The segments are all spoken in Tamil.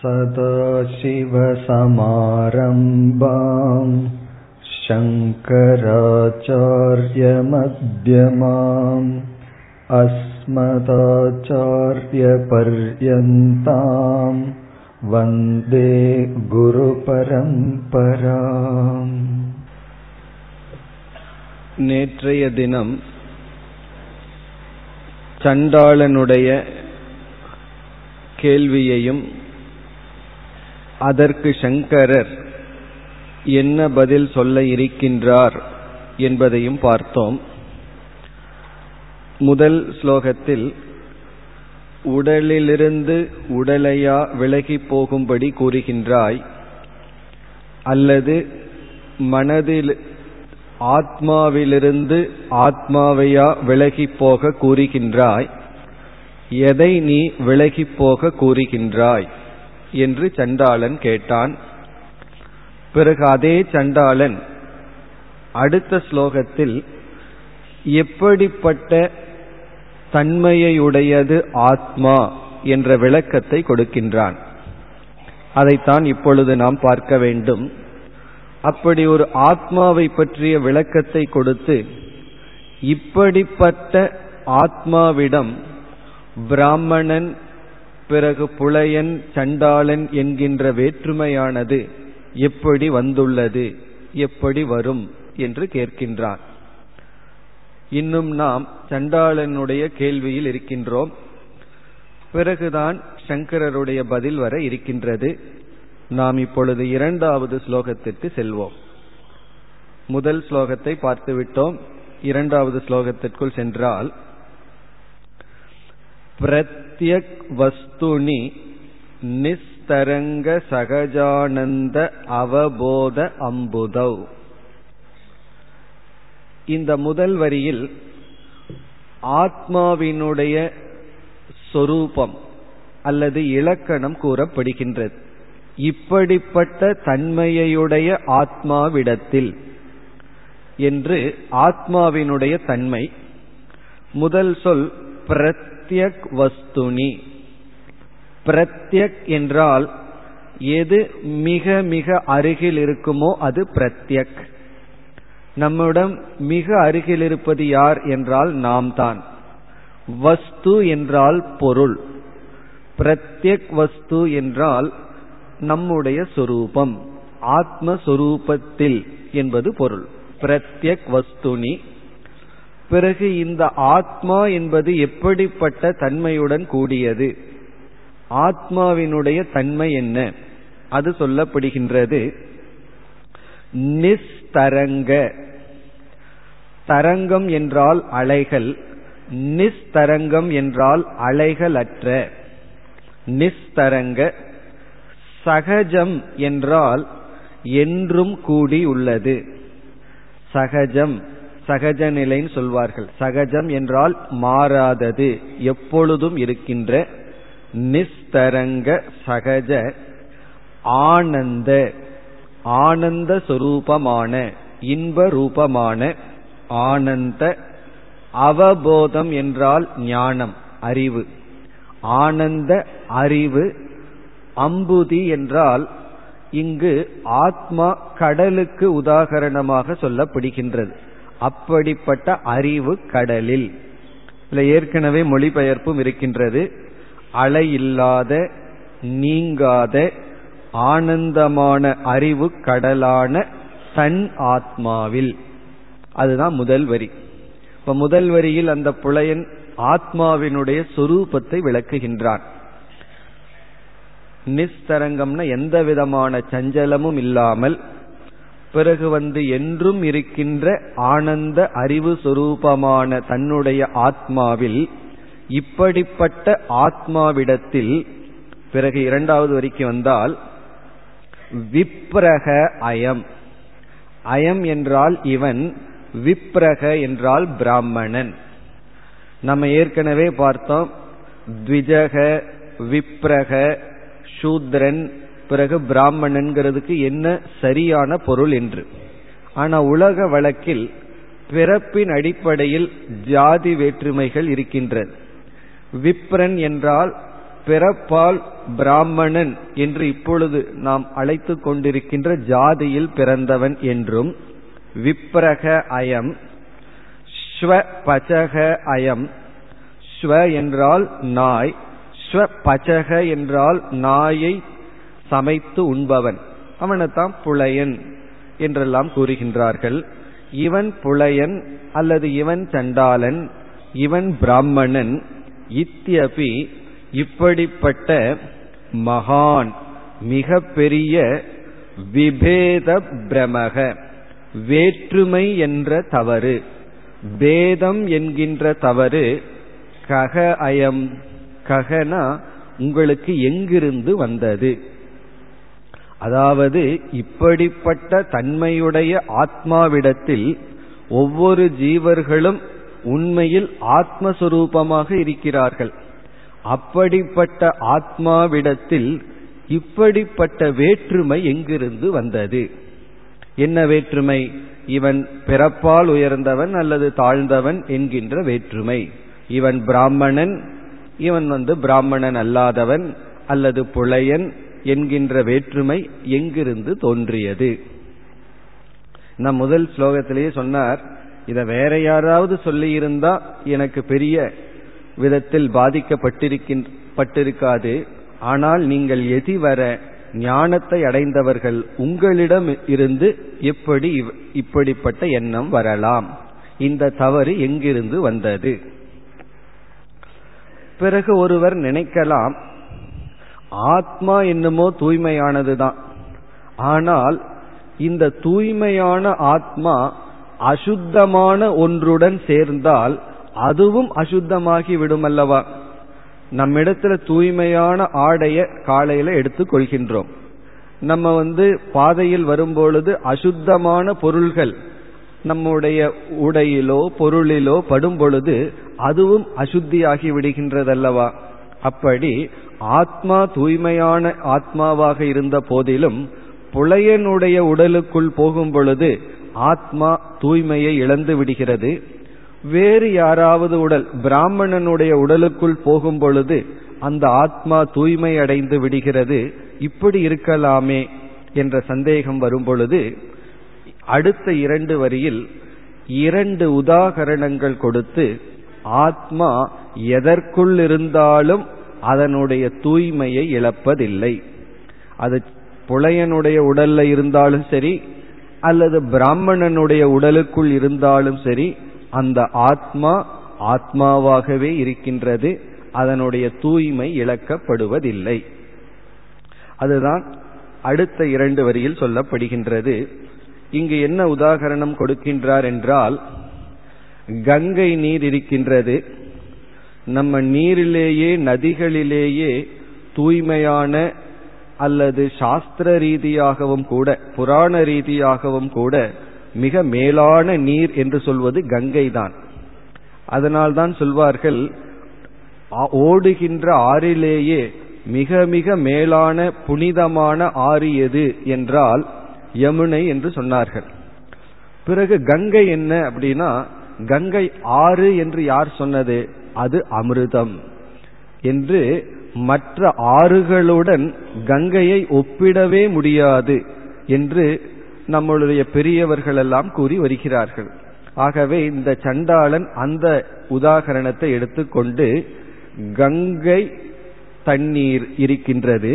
सदाशिवसमारम्भाम् शङ्कराचार्यमध्यमाम् अस्मदाचार्यपर्यन्ताम् वन्दे गुरुपरम्पराम् நேற்றைய தினம் சண்டாளனுடைய கேள்வியையும் அதற்கு சங்கரர் என்ன பதில் சொல்ல இருக்கின்றார் என்பதையும் பார்த்தோம். முதல் ஸ்லோகத்தில் உடலிலிருந்து உடலையா விலகி போகும்படி கூறுகின்றாய் அல்லது மனதில் ஆத்மாவிலிருந்து ஆத்மாவையா விலகி போக கூறுகின்றாய் எதை நீ விலகி போக கூறுகின்றாய்? என்று சண்டாளன் கேட்டான். பிறகு அதே சண்டாளன் அடுத்த ஸ்லோகத்தில் எப்படிப்பட்ட தன்மையுடையது ஆத்மா என்ற விளக்கத்தை கொடுக்கின்றான். அதைத்தான் இப்பொழுது நாம் பார்க்க வேண்டும். அப்படி ஒரு ஆத்மாவை பற்றிய விளக்கத்தை கொடுத்து இப்படிப்பட்ட ஆத்மாவிடம் பிராமணன் பிறகு புலையன் சண்டாளன் என்கின்ற வேற்றுமையானது எப்படி வந்துள்ளது எப்படி வரும் என்று கேட்கின்றான். இன்னும் நாம் சண்டாளனுடைய கேள்வியில் இருக்கின்றோம். பிறகுதான் சங்கரருடைய பதில் வர இருக்கின்றது. நாம் இப்பொழுது இரண்டாவது ஸ்லோகத்திற்கு செல்வோம். முதல் ஸ்லோகத்தை பார்த்துவிட்டோம். இரண்டாவது ஸ்லோகத்திற்குள் சென்றால் பிரத்யக் வஸ்துனி நிஸ்தரங்க சகஜானந்த அவபோத அம்புதௌ. இந்த முதல் வரியில் ஆத்மாவினுடைய சொரூபம் அல்லது இலக்கணம் கூறப்படுகின்றது. இப்படிப்பட்ட தன்மையுடைய ஆத்மாவிடத்தில் என்று ஆத்மாவினுடைய தன்மை முதல் சொல் பிரத் பிரத்யக் வஸ்துனி. பிரத்யக் என்றால் எது மிக மிக அருகில் இருக்குமோ அது பிரத்யக். நம்மிடம் மிக அருகில் இருப்பது யார் என்றால் நாம் தான் வஸ்து என்றால் பொருள். பிரத்யக் வஸ்து என்றால் நம்முடைய சொரூபம். ஆத்மஸ்வரூபத்தில் என்பது பொருள். பிரத்யக் வஸ்துனி. பிறகு இந்த ஆத்மா என்பது எப்படிப்பட்ட தன்மையுடன் கூடியது? ஆத்மாவினுடைய தன்மை என்ன? அது சொல்லப்படுகின்றது. நிஸ்தரங்க. தரங்கம் என்றால் அலைகள். நிஸ்தரங்கம் என்றால் அலைகளற்ற. நிஸ்தரங்க. சகஜம் என்றால் என்றும் கூடி உள்ளது சகஜம். சகஜ நிலைன்னு சொல்வார்கள். சகஜம் என்றால் மாறாதது. எப்பொழுதும் இருக்கின்ற நிஸ்தரங்க சகஜ ஆனந்த ஆனந்த சுரூபமான இன்ப ரூபமான ஆனந்த அவபோதம் என்றால் ஞானம் அறிவு. ஆனந்த அறிவு அம்புதி என்றால் இங்கு ஆத்மா கடலுக்கு உதாகரணமாக சொல்லப்படுகின்றது. அப்படிப்பட்ட அறிவு கடலில். இல்ல ஏற்கனவே மொழிபெயர்ப்பும் இருக்கின்றது. அலை இல்லாத நீங்காத ஆனந்தமான அறிவு கடலான தன் ஆத்மாவில். அதுதான் முதல் வரி. இப்ப முதல் வரியில் அந்த புலையன் ஆத்மாவினுடைய சொரூபத்தை விளக்குகின்றான். நிஸ்தரங்கம்னா எந்த விதமான சஞ்சலமும் இல்லாமல் பிறகு வந்து என்றும் இருக்கின்ற ஆனந்த அறிவு சுரூபமான தன்னுடைய ஆத்மாவில் இப்படிப்பட்ட ஆத்மாவிடத்தில் பிறகு இரண்டாவது வரைக்கும் வந்தால் விப்ரக அயம். அயம் என்றால் இவன் விப்ரக என்றால் பிராமணன். நம்ம ஏற்கனவே பார்த்தோம் த்விஜக விப்ரக சூத்ரன் பிறகு பிராமணன்கிறதுக்கு என்ன சரியான பொருள் என்று. ஆனா உலக வழக்கில் பிறப்பின் அடிப்படையில் ஜாதி வேற்றுமைகள் இருக்கின்றது விப்ரன் என்றால் பிறப்பால் பிராமணன் என்று இப்பொழுது நாம் அழைத்து கொண்டிருக்கின்ற ஜாதியில் பிறந்தவன் என்றும் விப்ரக அயம் ஸ்வ பச்சக அயம் ஸ்வ என்றால் நாய் ஸ்வ பச்சக என்றால் நாயை சமைத்து உண்பவன். அவனைத்தான் புலையன் என்றெல்லாம் கூறுகின்றார்கள். இவன் புலையன் அல்லது இவன் சண்டாளன் இவன் பிராமணன் இத்தியபி இப்படிப்பட்ட மகான் மிக பெரிய விபேத பிரமக வேற்றுமை என்ற தவறு பேதம் என்கின்ற தவறு கக அயம் ககனா உங்களுக்கு எங்கிருந்து வந்தது? அதாவது இப்படிப்பட்ட தன்மையுடைய ஆத்மாவிடத்தில் ஒவ்வொரு ஜீவர்களும் உண்மையில் ஆத்மஸ்வரூபமாக இருக்கிறார்கள். அப்படிப்பட்ட ஆத்மாவிடத்தில் இப்படிப்பட்ட வேற்றுமை எங்கிருந்து வந்தது? என்ன வேற்றுமை? இவன் பிறப்பால் உயர்ந்தவன் அல்லது தாழ்ந்தவன் என்கின்ற வேற்றுமை. இவன் பிராமணன் இவன் வந்து பிராமணன் அல்லாதவன் அல்லது புலையன் என்கின்ற வேற்றுமை எங்கிருந்து தோன்றியது? நம் முதல் ஸ்லோகத்திலேயே சொன்னார் இதை வேற யாராவது சொல்லியிருந்தா எனக்கு பெரிய விதத்தில் பாதிக்கப்பட்டிருக்காது ஆனால் நீங்கள் எதிவர ஞானத்தை அடைந்தவர்கள் உங்களிடம் இருந்து எப்படி இப்படிப்பட்ட எண்ணம் வரலாம்? இந்த தவறு எங்கிருந்து வந்தது? பிறகு ஒருவர் நினைக்கலாம் ஆத்மா என்னமோ தூய்மையானது தான் ஆனால் இந்த தூய்மையான ஆத்மா அசுத்தமான ஒன்றுடன் சேர்ந்தால் அதுவும் அசுத்தமாகி விடுமல்லவா? நம்மிடத்துல தூய்மையான ஆடைய காலையில எடுத்துக்கொள்கின்றோம் நம்ம வந்து பாதையில் வரும்பொழுது அசுத்தமான பொருள்கள் நம்முடைய உடையிலோ பொருளிலோ படும் பொழுது அதுவும் அசுத்தியாகி விடுகின்றதல்லவா? அப்படி ஆத்மா தூய்மையான ஆத்மாவாக இருந்த போதிலும் புலையனுடைய உடலுக்குள் போகும் பொழுது ஆத்மா தூய்மையை இழந்து விடுகிறது. வேறு யாராவது உடல் பிராமணனுடைய உடலுக்குள் போகும் பொழுது அந்த ஆத்மா தூய்மை அடைந்து விடுகிறது. இப்படி இருக்கலாமே என்ற சந்தேகம் வரும் பொழுது அடுத்த இரண்டு வரியில் இரண்டு உதாகரணங்கள் கொடுத்து ஆத்மா எதற்குள் இருந்தாலும் அதனுடைய தூய்மையை இழப்பதில்லை. அது புலையனுடைய உடல்ல இருந்தாலும் சரி அல்லது பிராமணனுடைய உடலுக்குள் இருந்தாலும் சரி அந்த ஆத்மா ஆத்மாவாகவே இருக்கின்றது அதனுடைய தூய்மை இழக்கப்படுவதில்லை. அதுதான் அடுத்த இரண்டு வரியில் சொல்லப்படுகின்றது. இங்கு என்ன உதாகரணம் கொடுக்கின்றார் என்றால் கங்கை நீர் இருக்கின்றது. நம்ம நீரிலேயே நதிகளிலேயே தூய்மையான அல்லது சாஸ்திர ரீதியாகவும் கூட புராண ரீதியாகவும் கூட மிக மேலான நீர் என்று சொல்வது கங்கை தான் அதனால்தான் சொல்வார்கள் ஓடுகின்ற ஆறிலேயே மிக மிக மேலான புனிதமான ஆறு எது என்றால் யமுனை என்று சொன்னார்கள். பிறகு கங்கை என்ன அப்படின்னா கங்கை ஆறு என்று யார் சொன்னது? அது அமிர்தம் என்று மற்ற ஆறுகளுடன் கங்கையை ஒப்பிடவே முடியாது என்று நம்மளுடைய பெரியவர்கள் எல்லாம் கூறி வருகிறார்கள். ஆகவே இந்த சண்டாளன் அந்த உதாகரணத்தை எடுத்துக்கொண்டு கங்கை தண்ணீர் இருக்கின்றது.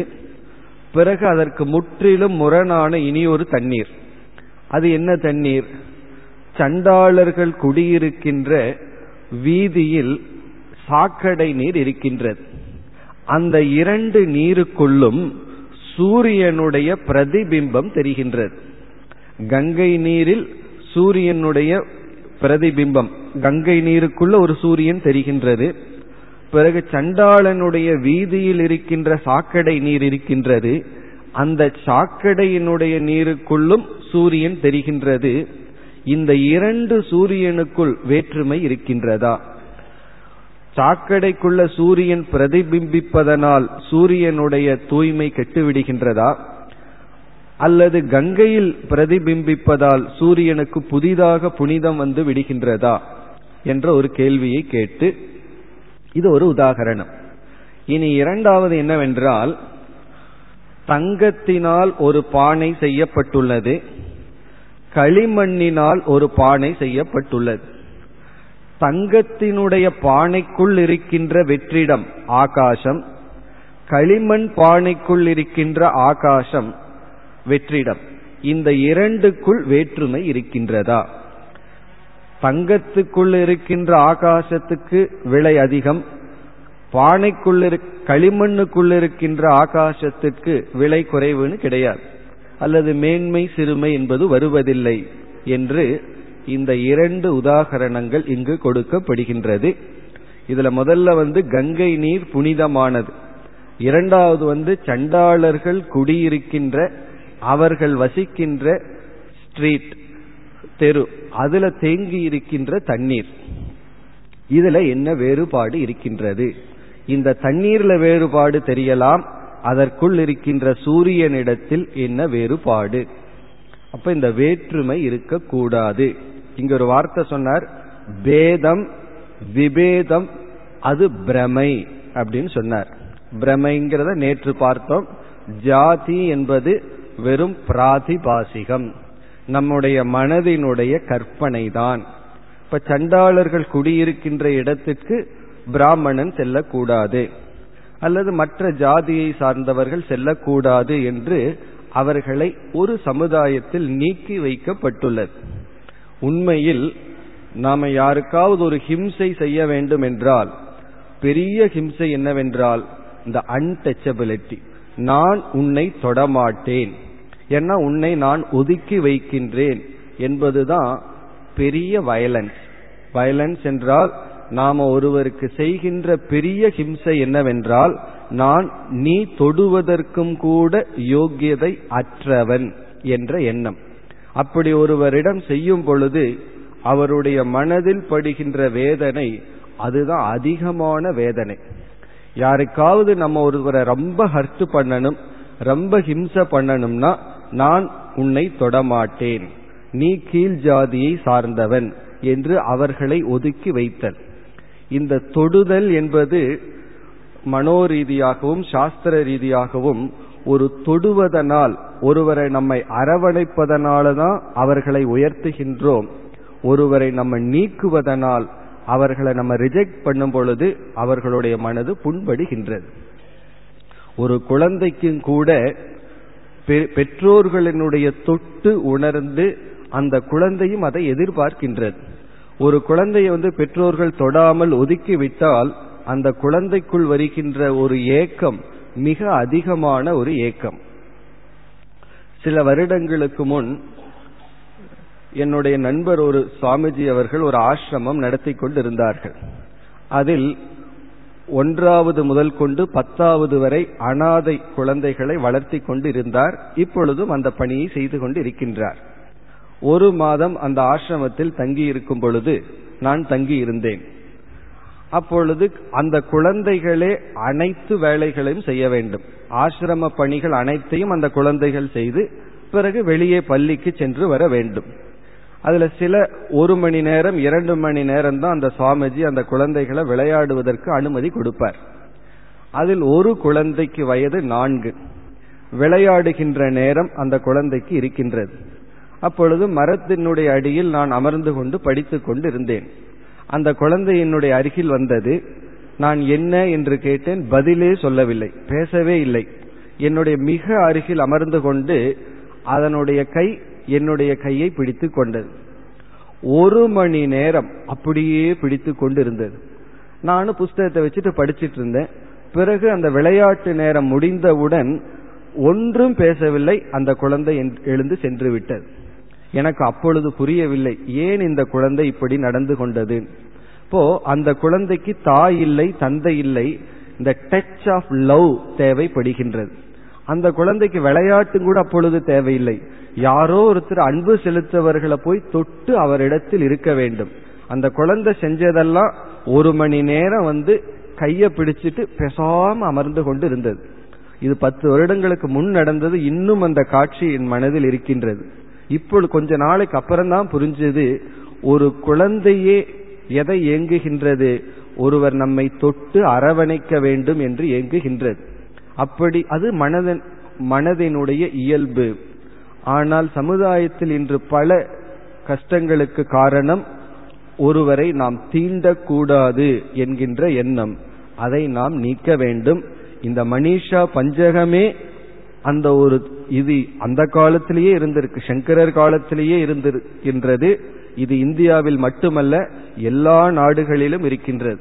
பிறகு அதற்கு முற்றிலும் முரணான இனி ஒரு தண்ணீர். அது என்ன தண்ணீர்? சண்டாளர்கள் குடியிருக்கின்ற வீதியில் சாக்கடை நீர் இருக்கின்றது. அந்த இரண்டு நீருக்குள்ளும் சூரியனுடைய பிரதிபிம்பம் தெரிகின்றது. கங்கை நீரில் சூரியனுடைய பிரதிபிம்பம் கங்கை நீருக்குள்ள ஒரு சூரியன் தெரிகின்றது. பிறகு சண்டாளனுடைய வீதியில் இருக்கின்ற சாக்கடை நீர் இருக்கின்றது. அந்த சாக்கடையினுடைய நீருக்குள்ளும் சூரியன் தெரிகின்றது. இந்த இரண்டு சூரியனுக்குள் வேற்றுமை இருக்கின்றதா? சாக்கடைக்குள்ள சூரியன் பிரதிபிம்பிப்பதனால் சூரியனுடைய தூய்மை கெட்டுவிடுகின்றதா? அல்லது கங்கையில் பிரதிபிம்பிப்பதால் சூரியனுக்கு புதிதாக புனிதம் வந்து விடுகின்றதா? என்ற ஒரு கேள்வியை கேட்டு இது ஒரு உதாகரணம். இனி இரண்டாவது என்னவென்றால் தங்கத்தினால் ஒரு பானை செய்யப்பட்டுள்ளது களிமண்ணினால் ஒரு பானை செய்யப்பட்டுள்ளது. தங்கத்தினுடைய பானைக்குள் இருக்கின்ற வெற்றிடம் ஆகாசம் களிமண் பானைக்குள் இருக்கின்ற ஆகாசம் வெற்றிடம். இந்த இரண்டுக்குள் வேற்றுமை இருக்கின்றதா? தங்கத்துக்குள் இருக்கின்ற ஆகாசத்துக்கு விலை அதிகம் பானைக்குள் களிமண்ணுக்குள் இருக்கின்ற ஆகாசத்திற்கு விலை குறைவுன்னு கிடையாது. அல்லது மேன்மை சிறுமை என்பது வருவதில்லை என்று இந்த இரண்டு உதாகரணங்கள் இங்கு கொடுக்கப்படுகின்றது. இதுல முதல்ல வந்து கங்கை நீர் புனிதமானது. இரண்டாவது வந்து சண்டாளர்கள் குடியிருக்கின்ற அவர்கள் வசிக்கின்ற ஸ்ட்ரீட் தெரு. அதுல தேங்கி இருக்கின்ற தண்ணீர். இதுல என்ன வேறுபாடு இருக்கின்றது? இந்த தண்ணீர்ல வேறுபாடு தெரியலாம். அதற்குள் இருக்கின்ற சூரியனிடத்தில் என்ன வேறுபாடு? அப்ப இந்த வேற்றுமை இருக்கக்கூடாது. இங்க ஒரு வார்த்தை சொன்னார். பேதம் விபேதம் அது பிரமை அப்படின்னு சொன்னார். பிரமைங்கிறத நேற்று பார்த்தோம். ஜாதி என்பது வெறும் பிராதிபாசிகம். நம்முடைய மனதினுடைய கற்பனை தான் இப்ப சண்டாளர்கள் குடியிருக்கின்ற இடத்துக்கு பிராமணன் செல்லக்கூடாது. அல்லது மற்ற ஜாதியை சார்ந்தவர்கள் செல்லக்கூடாது என்று அவர்களை ஒரு சமுதாயத்தில் நீக்கி வைக்கப்பட்டுள்ளது. உண்மையில் நாம யாருக்காவது ஒரு ஹிம்சை செய்ய வேண்டும் என்றால் பெரிய ஹிம்சை என்னவென்றால் இந்த அன்டச்சபிலிட்டி நான் உன்னை தொடமாட்டேன். ஏன்னா உன்னை நான் ஒதுக்கி வைக்கின்றேன் என்பதுதான் பெரிய வயலன்ஸ் வயலன்ஸ் என்றால் நாம ஒருவருக்கு செய்கின்ற பெரிய ஹிம்சை என்னவென்றால் நான் நீ தொடுவதற்கும் கூட யோக்கியதை அற்றவன் என்ற எண்ணம். அப்படி ஒருவரிடம் செய்யும் பொழுது அவருடைய மனதில் படுகின்ற வேதனை அதுதான் அதிகமான வேதனை. யாருக்காவது நம்ம ஒருவரை ரொம்ப ஹர்ட் பண்ணணும் ரொம்ப ஹிம்சை பண்ணணும்னா நான் உன்னை தொடமாட்டேன் நீ கீழ் ஜாதியை சார்ந்தவன் என்று அவர்களை ஒதுக்கி வைத்தல். இந்த தொடுதல் என்பது மனோரீதியாகவும் சாஸ்திர ரீதியாகவும் ஒரு தொடுவதனால் ஒருவரை நம்மை அரவணைப்பதனால தான் அவர்களை உயர்த்துகின்றோம். ஒருவரை நம்ம நீக்குவதனால் அவர்களை நம்ம ரிஜெக்ட் பண்ணும் பொழுது அவர்களுடைய மனது புண்படுகின்றது. ஒரு குழந்தைக்கும் கூட பெற்றோர்களினுடைய தொட்டு உணர்ந்து அந்த குழந்தையும் அதை எதிர்பார்க்கின்றது. ஒரு குழந்தையை வந்து பெற்றோர்கள் தொடாமல் ஒதுக்கி விட்டால் அந்த குழந்தைக்குள் வருகின்ற ஒரு ஏக்கம் மிக அதிகமான ஒரு ஏக்கம். சில வருடங்களுக்கு முன் என்னுடைய நண்பர் ஒரு சுவாமிஜி அவர்கள் ஒரு ஆசிரமம் நடத்தி கொண்டிருந்தார்கள். அதில் ஒன்றாவது முதல் கொண்டு பத்தாவது வரை அனாதை குழந்தைகளை வளர்த்தி கொண்டு இருந்தார் இப்பொழுதும் அந்த பணியை செய்து கொண்டு இருக்கின்றார் ஒரு மாதம் அந்த ஆசிரமத்தில் தங்கியிருக்கும் பொழுது நான் தங்கியிருந்தேன். அப்பொழுது அந்த குழந்தைகளே அனைத்து வேலைகளையும் செய்ய வேண்டும். ஆசிரம பணிகள் அனைத்தையும் அந்த குழந்தைகள் செய்து பிறகு வெளியே பள்ளிக்கு சென்று வர வேண்டும். அதுல சில ஒரு மணி நேரம் இரண்டு மணி நேரம் தான் அந்த சுவாமிஜி அந்த குழந்தைகளை விளையாடுவதற்கு அனுமதி கொடுப்பார். அதில் ஒரு குழந்தைக்கு வயது நான்கு. விளையாடுகின்ற நேரம் அந்த குழந்தைக்கு இருக்கின்றது. அப்பொழுது மரத்தினுடைய அடியில் நான் அமர்ந்து கொண்டு படித்துக் கொண்டு இருந்தேன் அந்த குழந்தை என்னுடைய அருகில் வந்தது. நான் என்ன என்று கேட்டேன் பதிலே சொல்லவில்லை பேசவே இல்லை. என்னுடைய மிக அருகில் அமர்ந்து கொண்டு அதனுடைய கை என்னுடைய கையை பிடித்து கொண்டது. ஒரு மணி நேரம் அப்படியே பிடித்து கொண்டு இருந்தது நானும் புஸ்தகத்தை வச்சுட்டு படிச்சிட்டு இருந்தேன். பிறகு அந்த விளையாட்டு நேரம் முடிந்தவுடன் ஒன்றும் பேசவில்லை. அந்த குழந்தை எழுந்து சென்று விட்டது. எனக்கு அப்பொழுது புரியவில்லை. ஏன் இந்த குழந்தை இப்படி நடந்து கொண்டது? இப்போ அந்த குழந்தைக்கு தாய் இல்லை தந்தை இல்லை. இந்த டச் ஆஃப் லவ் தேவைப்படுகின்றது. அந்த குழந்தைக்கு விளையாட்டு கூட அப்பொழுது தேவையில்லை. யாரோ ஒருத்தர் அன்பு செலுத்தவர்களை போய் தொட்டு அவரிடத்தில் இருக்க வேண்டும். அந்த குழந்தை செஞ்சதெல்லாம் ஒரு மணி நேரம் வந்து கைய பிடிச்சிட்டு பெசாம அமர்ந்து கொண்டு இருந்தது. இது பத்து வருடங்களுக்கு முன் நடந்தது. இன்னும் அந்த காட்சி என் மனதில் இருக்கின்றது. இப்பொழுது கொஞ்ச நாளைக்கு அப்புறம் தான் புரிஞ்சது ஒரு குழந்தையே எதை ஏங்குகின்றது? ஒருவர் நம்மை தொட்டு அரவணைக்க வேண்டும் என்று ஏங்குகின்றது. அப்படி அது மனதன் மனதினுடைய இயல்பு. ஆனால் சமுதாயத்தில் இன்று பல கஷ்டங்களுக்கு காரணம் ஒருவரை நாம் தீண்டக்கூடாது என்கின்ற எண்ணம். அதை நாம் நீக்க வேண்டும். இந்த மனிஷா பஞ்சகமே அந்த ஒரு இது அந்த காலத்திலேயே இருந்திருக்கு. சங்கரர் காலத்திலேயே இருந்திருக்கின்றது. இது இந்தியாவில் மட்டுமல்ல எல்லா நாடுகளிலும் இருக்கின்றது.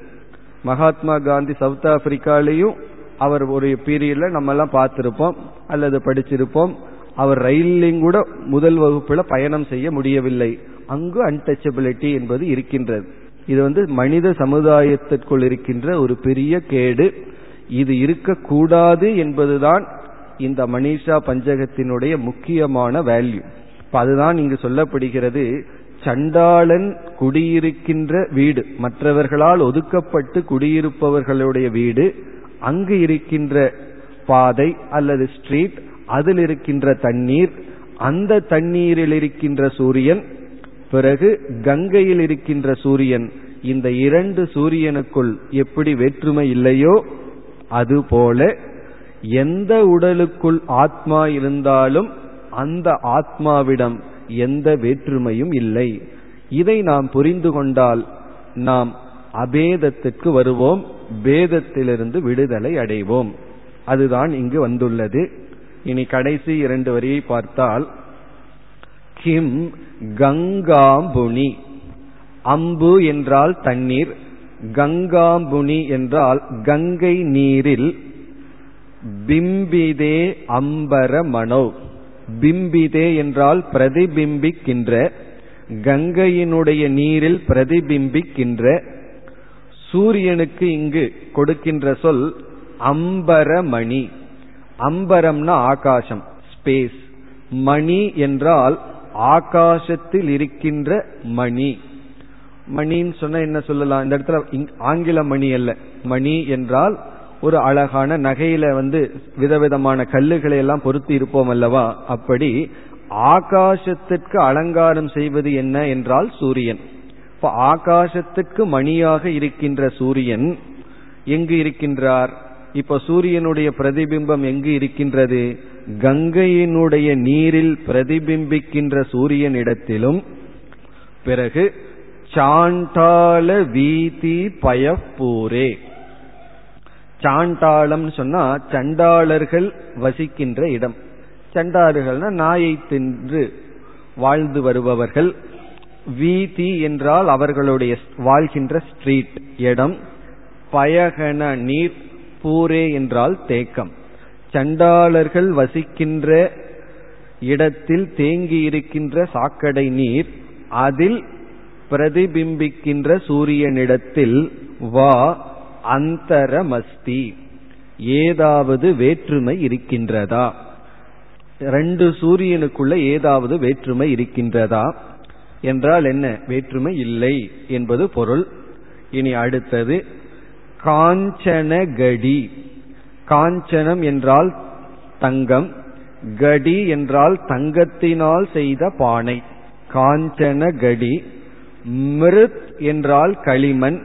மகாத்மா காந்தி சவுத் ஆப்பிரிக்காலையும் அவர் ஒரு பீரியட்ல நம்ம எல்லாம் பார்த்திருப்போம் அல்லது படிச்சிருப்போம். அவர் ரயிலையும் கூட முதல் வகுப்புல பயணம் செய்ய முடியவில்லை. அங்கு அன்டச்சபிலிட்டி என்பது இருக்கின்றது. இது வந்து மனித சமுதாயத்திற்குள் இருக்கின்ற ஒரு பெரிய கேடு. இது இருக்கக்கூடாது என்பதுதான் இந்த மனிஷா பஞ்சகத்தினுடைய முக்கியமான வேல்யூ இப்ப அதுதான் இங்கு சொல்லப்படுகிறது சண்டாளன் குடியிருக்கின்ற வீடு. மற்றவர்களால் ஒதுக்கப்பட்டு குடியிருப்பவர்களுடைய வீடு அங்கு இருக்கின்ற பாதை அல்லது ஸ்ட்ரீட் அதில் இருக்கின்ற தண்ணீர் அந்த தண்ணீரில் இருக்கின்ற சூரியன் பிறகு கங்கையில் இருக்கின்ற சூரியன். இந்த இரண்டு சூரியனுக்குள் எப்படி வேற்றுமை இல்லையோ அதுபோல எந்த உடலுக்குள் ஆத்மா இருந்தாலும் அந்த ஆத்மாவிடம் எந்த வேற்றுமையும் இல்லை. இதை நாம் புரிந்து கொண்டால் நாம் அபேதத்திற்கு வருவோம் பேதத்திலிருந்து விடுதலை அடைவோம். அதுதான் இங்கு வந்துள்ளது. இனி கடைசி இரண்டு வரியை பார்த்தால் கிம் கங்காம்புனி. அம்பு என்றால் தண்ணீர் கங்காம்புனி என்றால் கங்கை நீரில் பிம்பிதே அம்பர மனோ. பிம்பிதே என்றால் பிரதிபிம்பிக்கின்ற கங்கையினுடைய நீரில் பிரதிபிம்பிக்கின்ற சூரியனுக்கு இங்கு கொடுக்கின்ற சொல் அம்பரமணி அம்பரம்னா ஆகாசம் ஸ்பேஸ் மணி என்றால் ஆகாசத்தில் இருக்கின்ற மணி. மணின்னு சொன்ன என்ன சொல்லலாம்? இந்த இடத்துல ஆங்கில மணி அல்ல. மணி என்றால் ஒரு அழகான நகையில வந்து விதவிதமான கல்லுகளை எல்லாம் பொருத்தி இருப்போம் அல்லவா? அப்படி ஆகாசத்திற்கு அலங்காரம் செய்வது என்ன என்றால் சூரியன். இப்ப ஆகாசத்துக்கு மணியாக இருக்கின்ற சூரியன் எங்கு இருக்கின்றார்? இப்ப சூரியனுடைய பிரதிபிம்பம் எங்கு இருக்கின்றது? கங்கையினுடைய நீரில் பிரதிபிம்பிக்கின்ற சூரியனிடத்திலும் பிறகு சாண்டால வீதி பயப்பூரே. சாண்டாளம் சொன்னா சண்டாளர்கள் வசிக்கின்ற இடம். சண்டாளர்கள்னா நாயை தின்று வாழ்ந்து வருபவர்கள். வீதி என்றால் அவர்களுடைய வாழ்கின்ற ஸ்ட்ரீட் இடம். பயகன நீர் பூரே என்றால் தேக்கம். சண்டாளர்கள் வசிக்கின்ற இடத்தில் தேங்கி இருக்கின்ற சாக்கடை நீர் அதில் பிரதிபிம்பிக்கின்ற சூரியனிடத்தில் வா அந்தரமஸ்தி. ஏதாவது வேற்றுமை இருக்கின்றதா? ரெண்டு சூரியனுக்குள்ள ஏதாவது வேற்றுமை இருக்கின்றதா? என்றால் என்ன? வேற்றுமை இல்லை என்பது பொருள். இனி அடுத்தது காஞ்சனகடி. காஞ்சனம் என்றால் தங்கம். கடி என்றால் தங்கத்தினால் செய்த பானை. காஞ்சனகடி. மிருத் என்றால் களிமண்.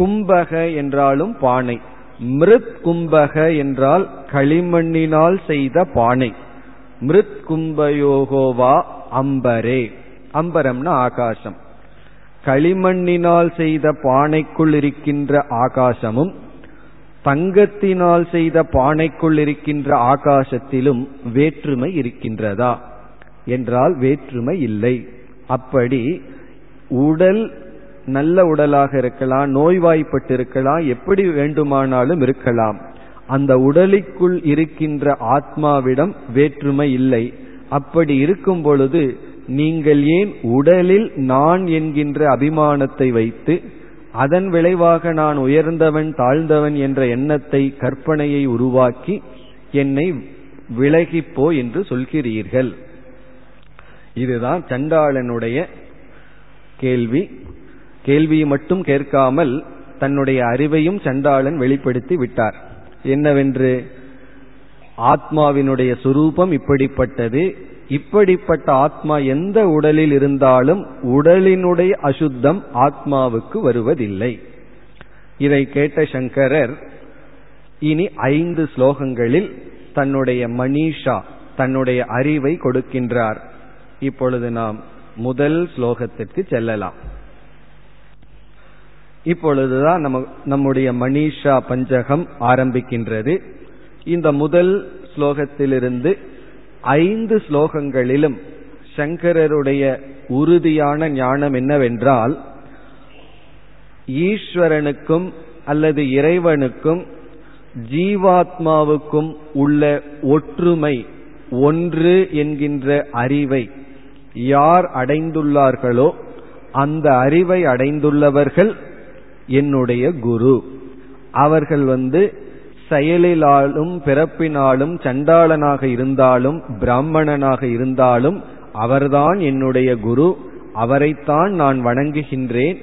கும்பக என்றாலும் பானை. மிருத் கும்பக என்றால் களிமண்ணினால் செய்த பானை. மிருத் கும்பயோகோவா அம்பரே. அம்பரம்னா ஆகாசம். களிமண்ணினால் செய்த பானைக்குள் இருக்கின்ற ஆகாசமும் தங்கத்தினால் செய்த பானைக்குள் இருக்கின்ற ஆகாசத்திலும் வேற்றுமை இருக்கின்றதா? என்றால் வேற்றுமை இல்லை. அப்படி உடல் நல்ல உடலாக இருக்கலாம் நோய்வாய்ப்பட்டு இருக்கலாம் எப்படி வேண்டுமானாலும் இருக்கலாம். அந்த உடலுக்குள் இருக்கின்ற ஆத்மாவிடம் வேற்றுமை இல்லை. அப்படி இருக்கும் பொழுது நீங்கள் ஏன் உடலில் நான் என்கின்ற அபிமானத்தை வைத்து அதன் விளைவாக நான் உயர்ந்தவன் தாழ்ந்தவன் என்ற எண்ணத்தை கற்பனையை உருவாக்கி என்னை விலகிப்போ என்று சொல்கிறீர்கள்? இதுதான் சண்டாளனுடைய கேள்வி. கேள்வியை மட்டும் கேட்காமல் தன்னுடைய அறிவையும் சண்டாளன் வெளிப்படுத்தி விட்டார். என்னவென்று? ஆத்மாவினுடைய சுரூபம் இப்படிப்பட்டது. இப்படிப்பட்ட ஆத்மா எந்த உடலில் இருந்தாலும் உடலினுடைய அசுத்தம் ஆத்மாவுக்கு வருவதில்லை. இதை கேட்ட சங்கரர் இனி ஐந்து ஸ்லோகங்களில் தன்னுடைய மணிஷா தன்னுடைய அறிவை கொடுக்கின்றார். இப்பொழுது நாம் முதல் ஸ்லோகத்திற்கு செல்லலாம். இப்பொழுதுதான் நம்ம நம்முடைய மணிஷா பஞ்சகம் ஆரம்பிக்கின்றது. இந்த முதல் ஸ்லோகத்திலிருந்து ஐந்து ஸ்லோகங்களிலும் சங்கரருடைய உறுதியான ஞானம் என்னவென்றால் ஈஸ்வரனுக்கும் அல்லது இறைவனுக்கும் ஜீவாத்மாவுக்கும் உள்ள ஒற்றுமை ஒன்று என்கின்ற அறிவை யார் அடைந்துள்ளார்களோ அந்த அறிவை அடைந்துள்ளவர்கள் என்னுடைய குரு. அவர்கள் வந்து செயலிலாலும் பிறப்பினாலும் சண்டாளனாக இருந்தாலும் பிராமணனாக இருந்தாலும் அவர்தான் என்னுடைய குரு. அவரைத்தான் நான் வணங்குகின்றேன்.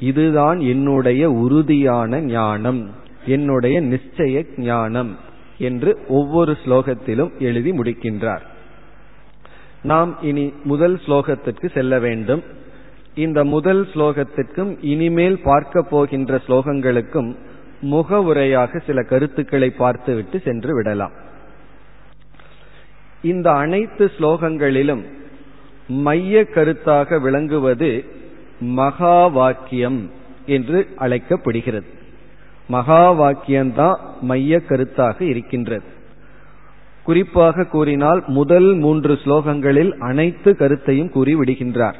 இதுதான் என்னுடைய உறுதியான ஞானம். என்னுடைய நிச்சய ஞானம் என்று ஒவ்வொரு ஸ்லோகத்திலும் எழுதி முடிக்கின்றார். நாம் இனி முதல் ஸ்லோகத்திற்கு செல்ல வேண்டும். இந்த முதல் ஸ்லோகத்திற்கும் இனிமேல் பார்க்க போகின்ற ஸ்லோகங்களுக்கும் முகவுரையாக சில கருத்துக்களை பார்த்துவிட்டு சென்று விடலாம். இந்த அனைத்து ஸ்லோகங்களிலும் மைய கருத்தாக விளங்குவது மகா வாக்கியம் என்று அழைக்கப்படுகிறது. மகா வாக்கியம்தான் மைய கருத்தாக இருக்கின்றது. குறிப்பாக கூறினால் முதல் மூன்று ஸ்லோகங்களில் அனைத்து கருத்தையும் கூறிவிடுகின்றார்.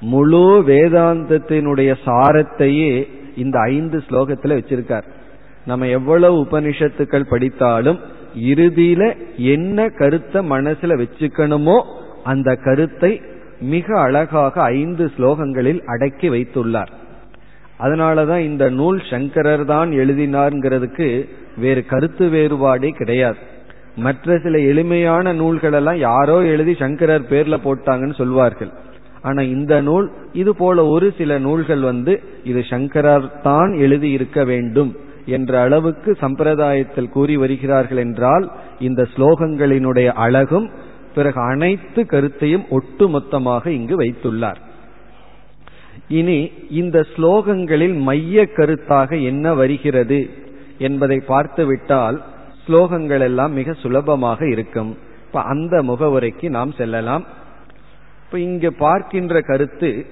முழு வேதாந்தத்தினுடைய சாரத்தையே இந்த ஐந்து ஸ்லோகத்தில் வச்சிருக்கார். நம்ம எவ்வளவு உபனிஷத்துக்கள் படித்தாலும் இறுதியில என்ன கருத்தை மனசுல வச்சுக்கணுமோ அந்த கருத்தை மிக அழகாக ஐந்து ஸ்லோகங்களில் அடக்கி வைத்துள்ளார். அதனாலதான் இந்த நூல் சங்கரர் தான் எழுதினார்ங்கிறதுக்கு வேறு கருத்து வேறுபாடே கிடையாது. மற்ற சில எளிமையான நூல்களெல்லாம் யாரோ எழுதி சங்கரர் பேர்ல போட்டாங்கன்னு சொல்வார்கள். ஆனா இந்த நூல் இது போல ஒரு சில நூல்கள் வந்து இது சங்கரர் தான் எழுதி இருக்க வேண்டும் என்ற அளவுக்கு சம்பிரதாயத்தில் கூறி வருகிறார்கள் என்றால் இந்த ஸ்லோகங்களினுடைய அழகும் பிறகு அனைத்து கருத்தையும் ஒட்டுமொத்தமாக இங்கு வைத்துள்ளார். இனி இந்த ஸ்லோகங்களில் மைய கருத்தாக என்ன வருகிறது என்பதை பார்த்துவிட்டால் ஸ்லோகங்கள் எல்லாம் மிக சுலபமாக இருக்கும். இப்ப அந்த முகவுரைக்கு நாம் செல்லலாம். இப்ப இங்கு பார்க்கின்ற கருத்து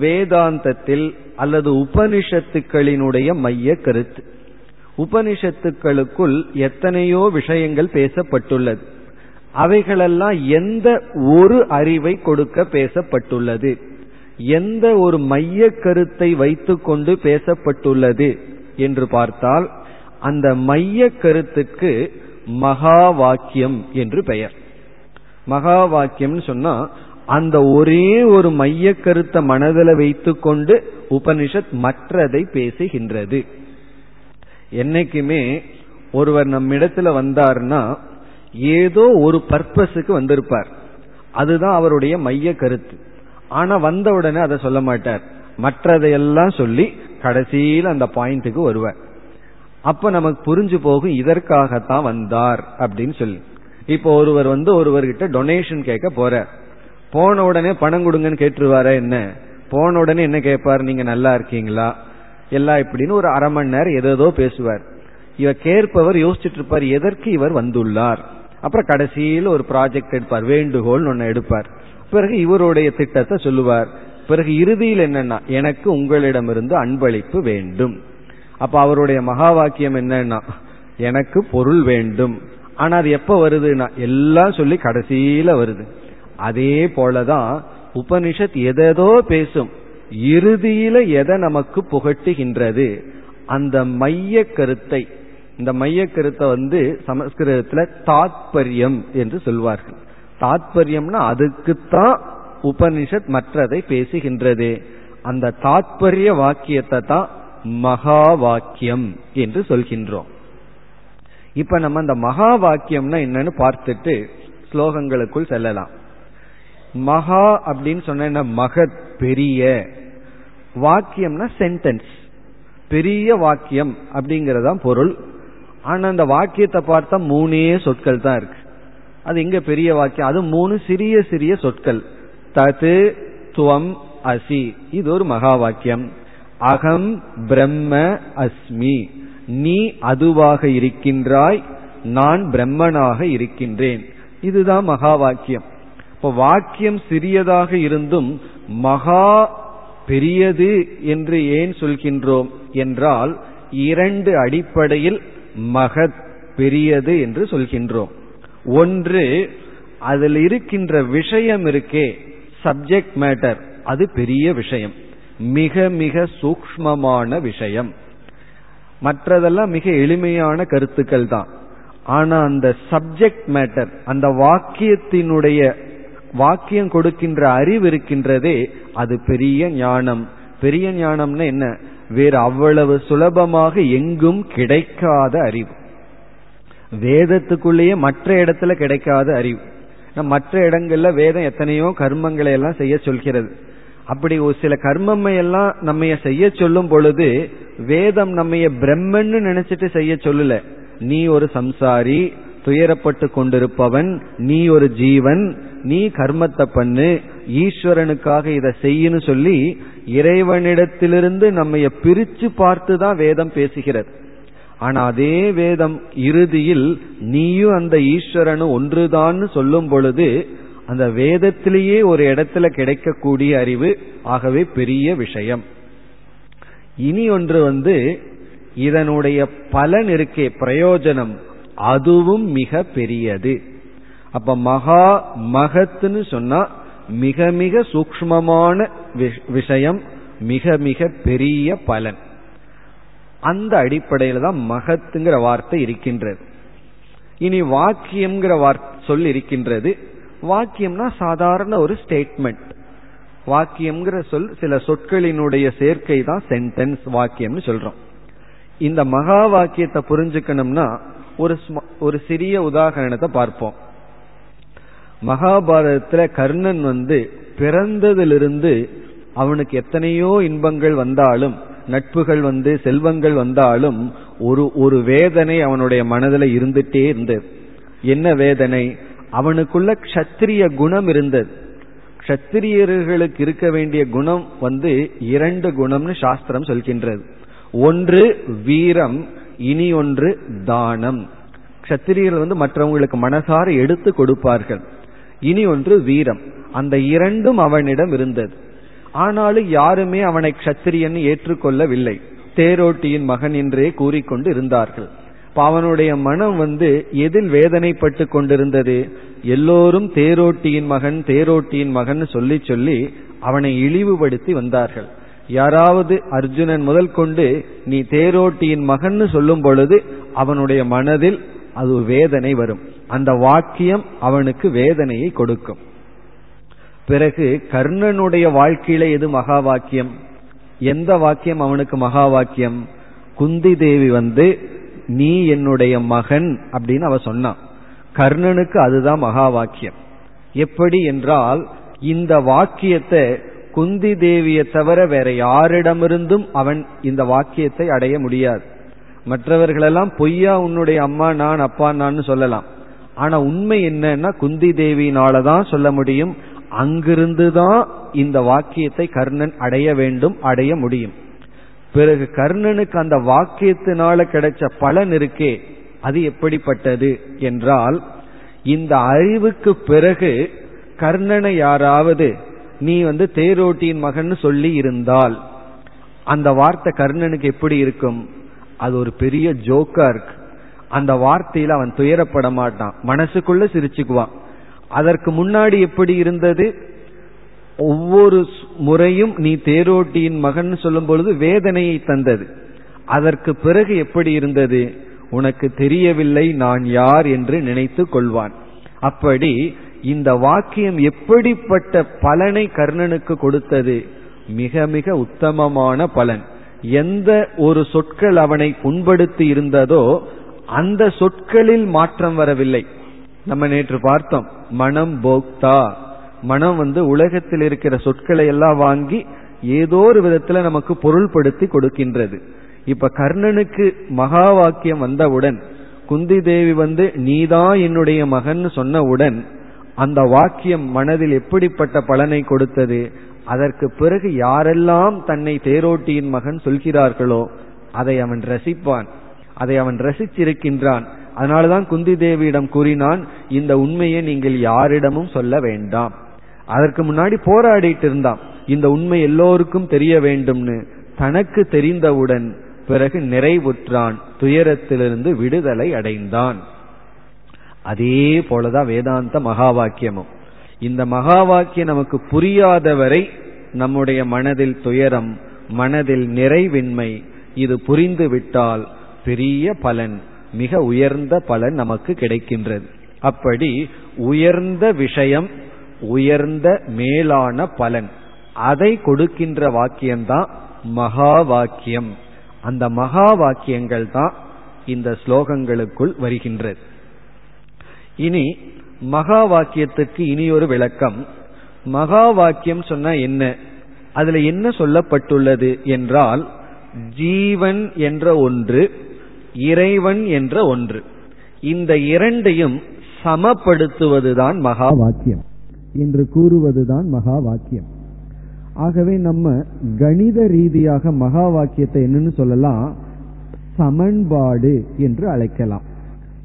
வேதாந்தத்தில் அல்லது உபனிஷத்துக்களினுடைய மைய கருத்து. உபனிஷத்துக்களுக்குள் எத்தனையோ விஷயங்கள் பேசப்பட்டுள்ளது. அவைகளெல்லாம் எந்த ஒரு அறிவை கொடுக்க பேசப்பட்டுள்ளது? எந்த ஒரு மைய கருத்தை வைத்துக்கொண்டு பேசப்பட்டுள்ளது என்று பார்த்தால் அந்த மைய கருத்துக்கு மகா வாக்கியம் என்று பெயர். மகா வாக்கியம் சொன்னா அந்த ஒரே ஒரு மைய கருத்தை மனதில் வைத்துக்கொண்டு உபனிஷத் மற்றதை பேசுகின்றது. என்னைக்குமே ஒருவர் நம்மிடத்துல வந்தார்னா ஏதோ ஒரு பர்பஸுக்கு வந்திருப்பார். அதுதான் அவருடைய மைய கருத்து. ஆனா வந்த உடனே அதை சொல்ல மாட்டார். மற்றதையெல்லாம் சொல்லி கடைசியில் அந்த பாயிண்ட்டுக்கு வருவார். அப்ப நமக்கு புரிஞ்சு போகும் இதற்காகத்தான் வந்தார் அப்படின்னு சொல்லி. இப்போ ஒருவர் வந்து ஒருவர்கிட்ட டொனேஷன் கேட்க போறார். போன உடனே பணம் கொடுங்கன்னு கேட்டுருவாரா என்ன? போன உடனே என்ன கேட்பார்? நீங்க நல்லா இருக்கீங்களா? எல்லாம் இப்படின்னு ஒரு அரை மணி நேரம் ஏதோ பேசுவார். இவர் கேட்பவர் யோசிச்சுட்டு இருப்பார் எதற்கு இவர் வந்துள்ளார்? அப்புறம் கடைசியில் ஒரு ப்ராஜெக்ட் எடுப்பார் வேண்டுகோள் ஒன்னு எடுப்பார். பிறகு இவருடைய திட்டத்தை சொல்லுவார். பிறகு இறுதியில் என்னன்னா எனக்கு உங்களிடமிருந்து அன்பளிப்பு வேண்டும். அப்ப அவருடைய மகா வாக்கியம் என்னன்னா எனக்கு பொருள் வேண்டும். ஆனா அது எப்ப வருதுன்னா எல்லாம் சொல்லி கடைசியில வருது. அதே போலதான் உபனிஷத் எதோ பேசும். இறுதியில எதை நமக்கு புகட்டுகின்றது? அந்த மைய கருத்தை. இந்த மைய கருத்தை வந்து சமஸ்கிருதத்துல தாத்பரியம் என்று சொல்வார்கள். தாத்பரியம்னா அதுக்குத்தான் உபனிஷத் மற்றதை பேசுகின்றது. அந்த தாத்பரிய வாக்கியத்தை தான் மகா வாக்கியம் என்று சொல்கின்றோம். இப்ப நம்ம அந்த மகா வாக்கியம்னா என்னன்னு பார்த்துட்டு ஸ்லோகங்களுக்குள் செல்லலாம். மகா அப்படின்னு சொன்ன மகத் பெரிய. வாக்கியம்னா சென்டென்ஸ் பெரிய வாக்கியம் அப்படிங்கறதான் பொருள். ஆனா அந்த வாக்கியத்தை பார்த்தா மூணே சொற்கள் தான் இருக்கு. அது எங்க பெரிய வாக்கியம்? அது மூணு சிறிய சிறிய சொற்கள். தது துவம் அசி. இது ஒரு மகா வாக்கியம். அகம் பிரம்ம அஸ்மி. நீ அதுவாக இருக்கின்றாய் நான் பிரம்மனாக இருக்கின்றேன். இதுதான் மகா வாக்கியம். இப்போ வாக்கியம் சிறியதாக இருந்தும் மகா பெரியது என்று ஏன் சொல்கின்றோம் என்றால் இரண்டு அடிப்படையில் மகத் பெரியது என்று சொல்கின்றோம். ஒன்று அதில் இருக்கின்ற விஷயம் இருக்கே சப்ஜெக்ட் மேட்டர் அது பெரிய விஷயம் மிக மிக சூக்மமான விஷயம். மற்றதெல்லாம் மிக எளிமையான கருத்துக்கள் தான் ஆனா அந்த சப்ஜெக்ட் மேட்டர் அந்த வாக்கியத்தினுடைய வாக்கியம் கொடுக்கின்ற அறிவு இருக்கின்றதே அது பெரிய ஞானம். பெரிய ஞானம்னா என்ன? வேறு அவ்வளவு சுலபமாக எங்கும் கிடைக்காத அறிவு. வேதத்துக்குள்ளேயே மற்ற இடத்துல கிடைக்காத அறிவு. மற்ற இடங்கள்ல வேதம் எத்தனையோ கர்மங்களை எல்லாம் செய்ய சொல்கிறது. அப்படி ஒரு சில கர்மமை எல்லாம் நம்ம செய்ய சொல்லும் பொழுது வேதம் நம்ம பிரம்மன்னு நினைச்சிட்டு செய்ய சொல்லல. நீ ஒரு சம்சாரி துயரப்பட்டு கொண்டிருப்பவன் நீ ஒரு ஜீவன் நீ கர்மத்தை பண்ணு ஈஸ்வரனுக்காக இதை செய்யுன்னு சொல்லி இறைவனிடத்திலிருந்து நம்ம பிரிச்சு பார்த்து தான் வேதம் பேசுகிறது. ஆனா அதே வேதம் இறுதியில் நீயும் அந்த ஈஸ்வரனும் ஒன்றுதான்னு சொல்லும் பொழுது அந்த வேதத்திலேயே ஒரு இடத்துல கிடைக்கக்கூடிய அறிவு ஆகவே பெரிய விஷயம். இனி ஒன்று வந்து இதனுடைய பலன் இருக்கே பிரயோஜனம். அதுவும் மிக பெரியது. அப்ப மகா மகத்துன்னு சொன்னா மிக மிக சூக்மமான விஷயம் மிக மிக பெரிய பலன். அந்த அடிப்படையில தான் மகத்துங்கிற வார்த்தை இருக்கின்றது. இனி வாக்கியம்ங்கிற சொல் இருக்கின்றது. வாக்கியம்னா சாதாரண ஒரு ஸ்டேட்மெண்ட் வாக்கியம்ங்கிற சொல் சில சொற்களினுடைய சேர்க்கை தான் சென்டென்ஸ் வாக்கியம்னு சொல்றோம். இந்த மகா வாக்கியத்தை புரிஞ்சுக்கணும்னா ஒரு ஒரு சிறிய உதாகரணத்தை பார்ப்போம். மகாபாரதத்துல கர்ணன் வந்து பிறந்ததிலிருந்து அவனுக்கு எத்தனையோ இன்பங்கள் வந்தாலும் நட்புகள் வந்து செல்வங்கள் வந்தாலும் ஒரு ஒரு வேதனை அவனுடைய மனதில் இருந்துட்டே இருந்தது. என்ன வேதனை? அவனுக்குள்ள க்ஷத்திரிய குணம் இருந்தது. க்ஷத்திரியர்களுக்கு இருக்க வேண்டிய குணம் வந்து இரண்டு குணம்னு சாஸ்திரம் சொல்கின்றது. ஒன்று வீரம் இனி ஒன்று தானம். கத்திரியர்கள் வந்து மற்றவங்களுக்கு மனசார எடுத்து கொடுப்பார்கள். இனி ஒன்று வீரம். அந்த இரண்டும் அவனிடம் இருந்தது. ஆனாலும் யாருமே அவனை க்ஷத்திரியன் ஏற்றுக்கொள்ளவில்லை. தேரோட்டியின் மகன் என்றே கூறிக்கொண்டு இருந்தார்கள். அவனுடைய மனம் வந்து எதில் வேதனைப்பட்டு கொண்டிருந்தது? எல்லோரும் தேரோட்டியின் மகன் தேரோட்டியின் மகன் சொல்லி சொல்லி அவனை இழிவுபடுத்தி வந்தார்கள். யாராவது அர்ஜுனன் முதல் கொண்டு நீ தேரோட்டியின் மகன் சொல்லும் பொழுது அவனுடைய மனதில் அது வேதனை வரும். அந்த வாக்கியம் அவனுக்கு வேதனையை கொடுக்கும். பிறகு கர்ணனுடைய வாழ்க்கையில எது மகா வாக்கியம் எந்த வாக்கியம் அவனுக்கு மகா வாக்கியம் குந்தி தேவி வந்து நீ என்னுடைய மகன் அப்படின்னு அவ சொன்னான் கர்ணனுக்கு அதுதான் மகா வாக்கியம் எப்படி என்றால் இந்த வாக்கியத்தை குந்தி தேவியை தவிர வேற யாரிடமிருந்தும் அவன் இந்த வாக்கியத்தை அடைய முடியாது. மற்றவர்களெல்லாம் பொய்யா உன்னுடைய அம்மா நான் அப்பா நான் சொல்லலாம். ஆனா உண்மை என்னன்னா குந்தி தேவியினாலதான் சொல்ல முடியும். அங்கிருந்து தான் இந்த வாக்கியத்தை கர்ணன் அடைய வேண்டும் அடைய முடியும். பிறகு கர்ணனுக்கு அந்த வாக்கியத்தினால கிடைச்ச பலன் இருக்கே அது எப்படிப்பட்டது என்றால் இந்த அறிவுக்கு பிறகு கர்ணனை யாராவது நீ வந்து தேரோட்டியின் மகன் சொல்லி இருந்தால் அந்த வார்த்தை கர்ணனுக்கு எப்படி இருக்கும்? அது ஒரு பெரிய ஜோக்கா இருக்கு. அந்த வார்த்தையில அவன் துயரப்பட மாட்டான். மனசுக்குள்ள சிரிச்சுக்குவான். அதற்கு முன்னாடி எப்படி இருந்தது? ஒவ்வொரு முறையும் நீ தேரோட்டியின் மகன் சொல்லும் பொழுது வேதனையை தந்தது. அதற்கு பிறகு எப்படி இருந்தது? உனக்கு தெரியவில்லை நான் யார் என்று நினைத்து கொள்வான். அப்படி இந்த வாக்கியம் எப்படிப்பட்ட பலனை கர்ணனுக்கு கொடுத்தது? மிக மிக உத்தமமான பலன். எந்த ஒரு சொற்கள் அவனை புண்படுத்தி இருந்ததோ அந்த சொற்களில் மாற்றம் வரவில்லை. நம்ம நேற்று பார்த்தோம் மனம் போக்தா. மனம் வந்து உலகத்தில் இருக்கிற சொற்களை எல்லாம் வாங்கி ஏதோ ஒரு விதத்துல நமக்கு பொருள்படுத்தி கொடுக்கின்றது. இப்ப கர்ணனுக்கு மகா வாக்கியம் வந்தவுடன் குந்தி தேவி வந்து நீதான் என்னுடைய மகன் சொன்னவுடன் அந்த வாக்கியம் மனதில் எப்படிப்பட்ட பலனை கொடுத்தது? அதற்கு பிறகு யாரெல்லாம் தன்னை தேரோட்டியின் மகன் சொல்கிறார்களோ அதை அவன் ரசிப்பான். அதை அவன் ரசிச்சிருக்கின்றான் அதனாலதான் குந்தி தேவியிடம் கூறினான் இந்த உண்மையை நீங்கள் யாரிடமும் சொல்ல வேண்டாம். அதற்கு முன்னாடி போராடிட்டு இருந்தான். இந்த உண்மை எல்லோருக்கும் தெரிய வேண்டும்னு தனக்கு தெரிந்தவுடன் பிறகு நிறைவுற்றான். துயரத்திலிருந்து விடுதலை அடைந்தான். அதே போலதான் வேதாந்த மகா வாக்கியமும் இந்த மகா வாக்கியம் நமக்கு புரியாதவரை நம்முடைய மனதில் துயரம் மனதில் நிறைவின்மை இது புரிந்து விட்டால் பெரிய பலன் மிக உயர்ந்த பலன் நமக்கு கிடைக்கின்றது. அப்படி உயர்ந்த விஷயம் உயர்ந்த மேலான பலன் அதை கொடுக்கின்ற வாக்கியம்தான் மகா வாக்கியம் அந்த மகா வாக்கியங்கள் தான் இந்த ஸ்லோகங்களுக்குள் வருகின்றது. இனி மகா வாக்கியத்துக்கு இனி ஒரு விளக்கம். மகா வாக்கியம் சொன்னா என்ன? அதுல என்ன சொல்லப்பட்டுள்ளது என்றால் ஜீவன் என்ற ஒன்று இறைவன் என்ற ஒன்று. இந்த இரண்டையும் சமப்படுத்துவதுதான் மகா வாக்கியம். என்று கூறுவதுதான் மகா வாக்கியம். ஆகவே நம்ம கணித ரீதியாக மகா வாக்கியத்தை என்னன்னு சொல்லலாம்? சமன்பாடு என்று அழைக்கலாம்.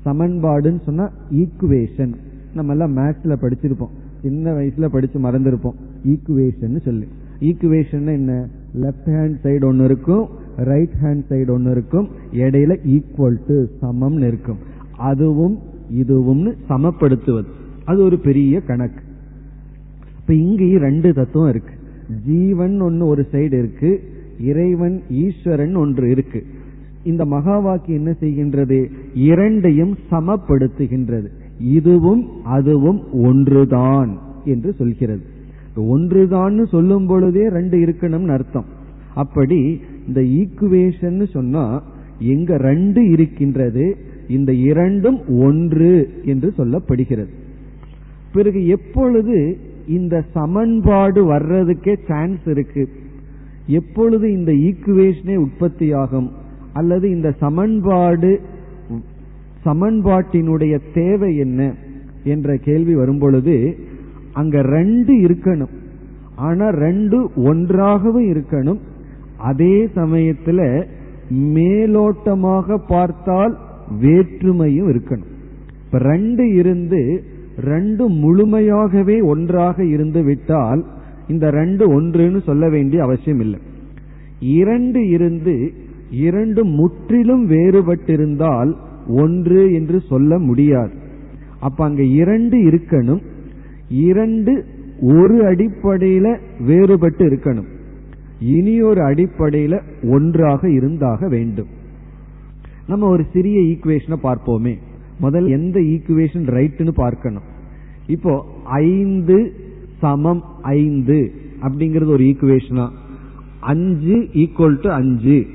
சமன்பாடுன்னு சொன்னா ஈக்குவேஷன் நம்ம எல்லாம் மேத்ஸ்ல படிச்சிருப்போம். சின்ன வயசுல படிச்சு மறந்துருப்போம். ஈக்குவேஷன் சொல்லி. ஈக்குவேஷன் என்ன? லெப்ட் ஹேண்ட் சைடு ஒன்னு இருக்கும் ரைட் ஹேண்ட் சைடு ஒன்னு இருக்கும் இடையில ஈக்குவல் டு சமம்னு இருக்கும். அதுவும் இதுவும்னு சமப்படுத்துவது. அது ஒரு பெரிய கணக்கு. இப்ப இங்கேயும் ரெண்டு தத்துவம் இருக்கு. ஜீவன் ஒன்னு ஒரு சைடு இருக்கு இறைவன் ஈஸ்வரன் ஒன்று இருக்கு. இந்த மகா வாக்கியம் என்ன செய்கின்றது? இரண்டையும் சமப்படுத்துகின்றது. இதுவும் அதுவும் ஒன்றுதான் என்று சொல்கிறது. ஒன்றுதான் சொல்லும் பொழுதே ரெண்டு இருக்கணும்னு அர்த்தம். அப்படி இந்த ஈக்குவேஷன் சொன்னா எங்க ரெண்டு இருக்கின்றது இந்த இரண்டும் ஒன்று என்று சொல்லப்படுகிறது. பிறகு எப்பொழுது இந்த சமன்பாடு வர்றதுக்கே சான்ஸ் இருக்கு? எப்பொழுது இந்த ஈக்குவேஷனே உற்பத்தியாகும்? அல்லது இந்த சமன்பாடு சமன்பாட்டினுடைய தேவை என்ன என்ற கேள்வி வரும்பொழுது அங்க ரெண்டு இருக்கணும். ஆனா ரெண்டு ஒன்றாகவும் இருக்கணும். அதே சமயத்துல மேலோட்டமாக பார்த்தால் வேற்றுமையும் இருக்கணும். இப்ப ரெண்டு இருந்து ரெண்டு முழுமையாகவே ஒன்றாக இருந்து விட்டால் இந்த ரெண்டு ஒன்றுன்னு சொல்ல வேண்டிய அவசியம் இல்லை. இரண்டு இருந்து இரண்டு முற்றிலும் வேறுபட்டிருந்தால் ஒன்று என்று சொல்ல முடியாது. அப்ப அங்க இரண்டு இருக்கணும். இரண்டு ஒரு அடிப்படையில வேறுபட்டு இருக்கணும். இனி ஒரு அடிப்படையில ஒன்றாக இருந்தாக வேண்டும். நம்ம ஒரு சிறிய ஈக்குவேஷனை பார்ப்போமே. முதல் எந்த ஈக்குவேஷன் ரைட்னு பார்க்கணும். இப்போ ஐந்து சமம் ஐந்து அப்படிங்கிறது ஒரு ஈக்குவேஷனா அஞ்சு ஈக்குவல் டு அஞ்சு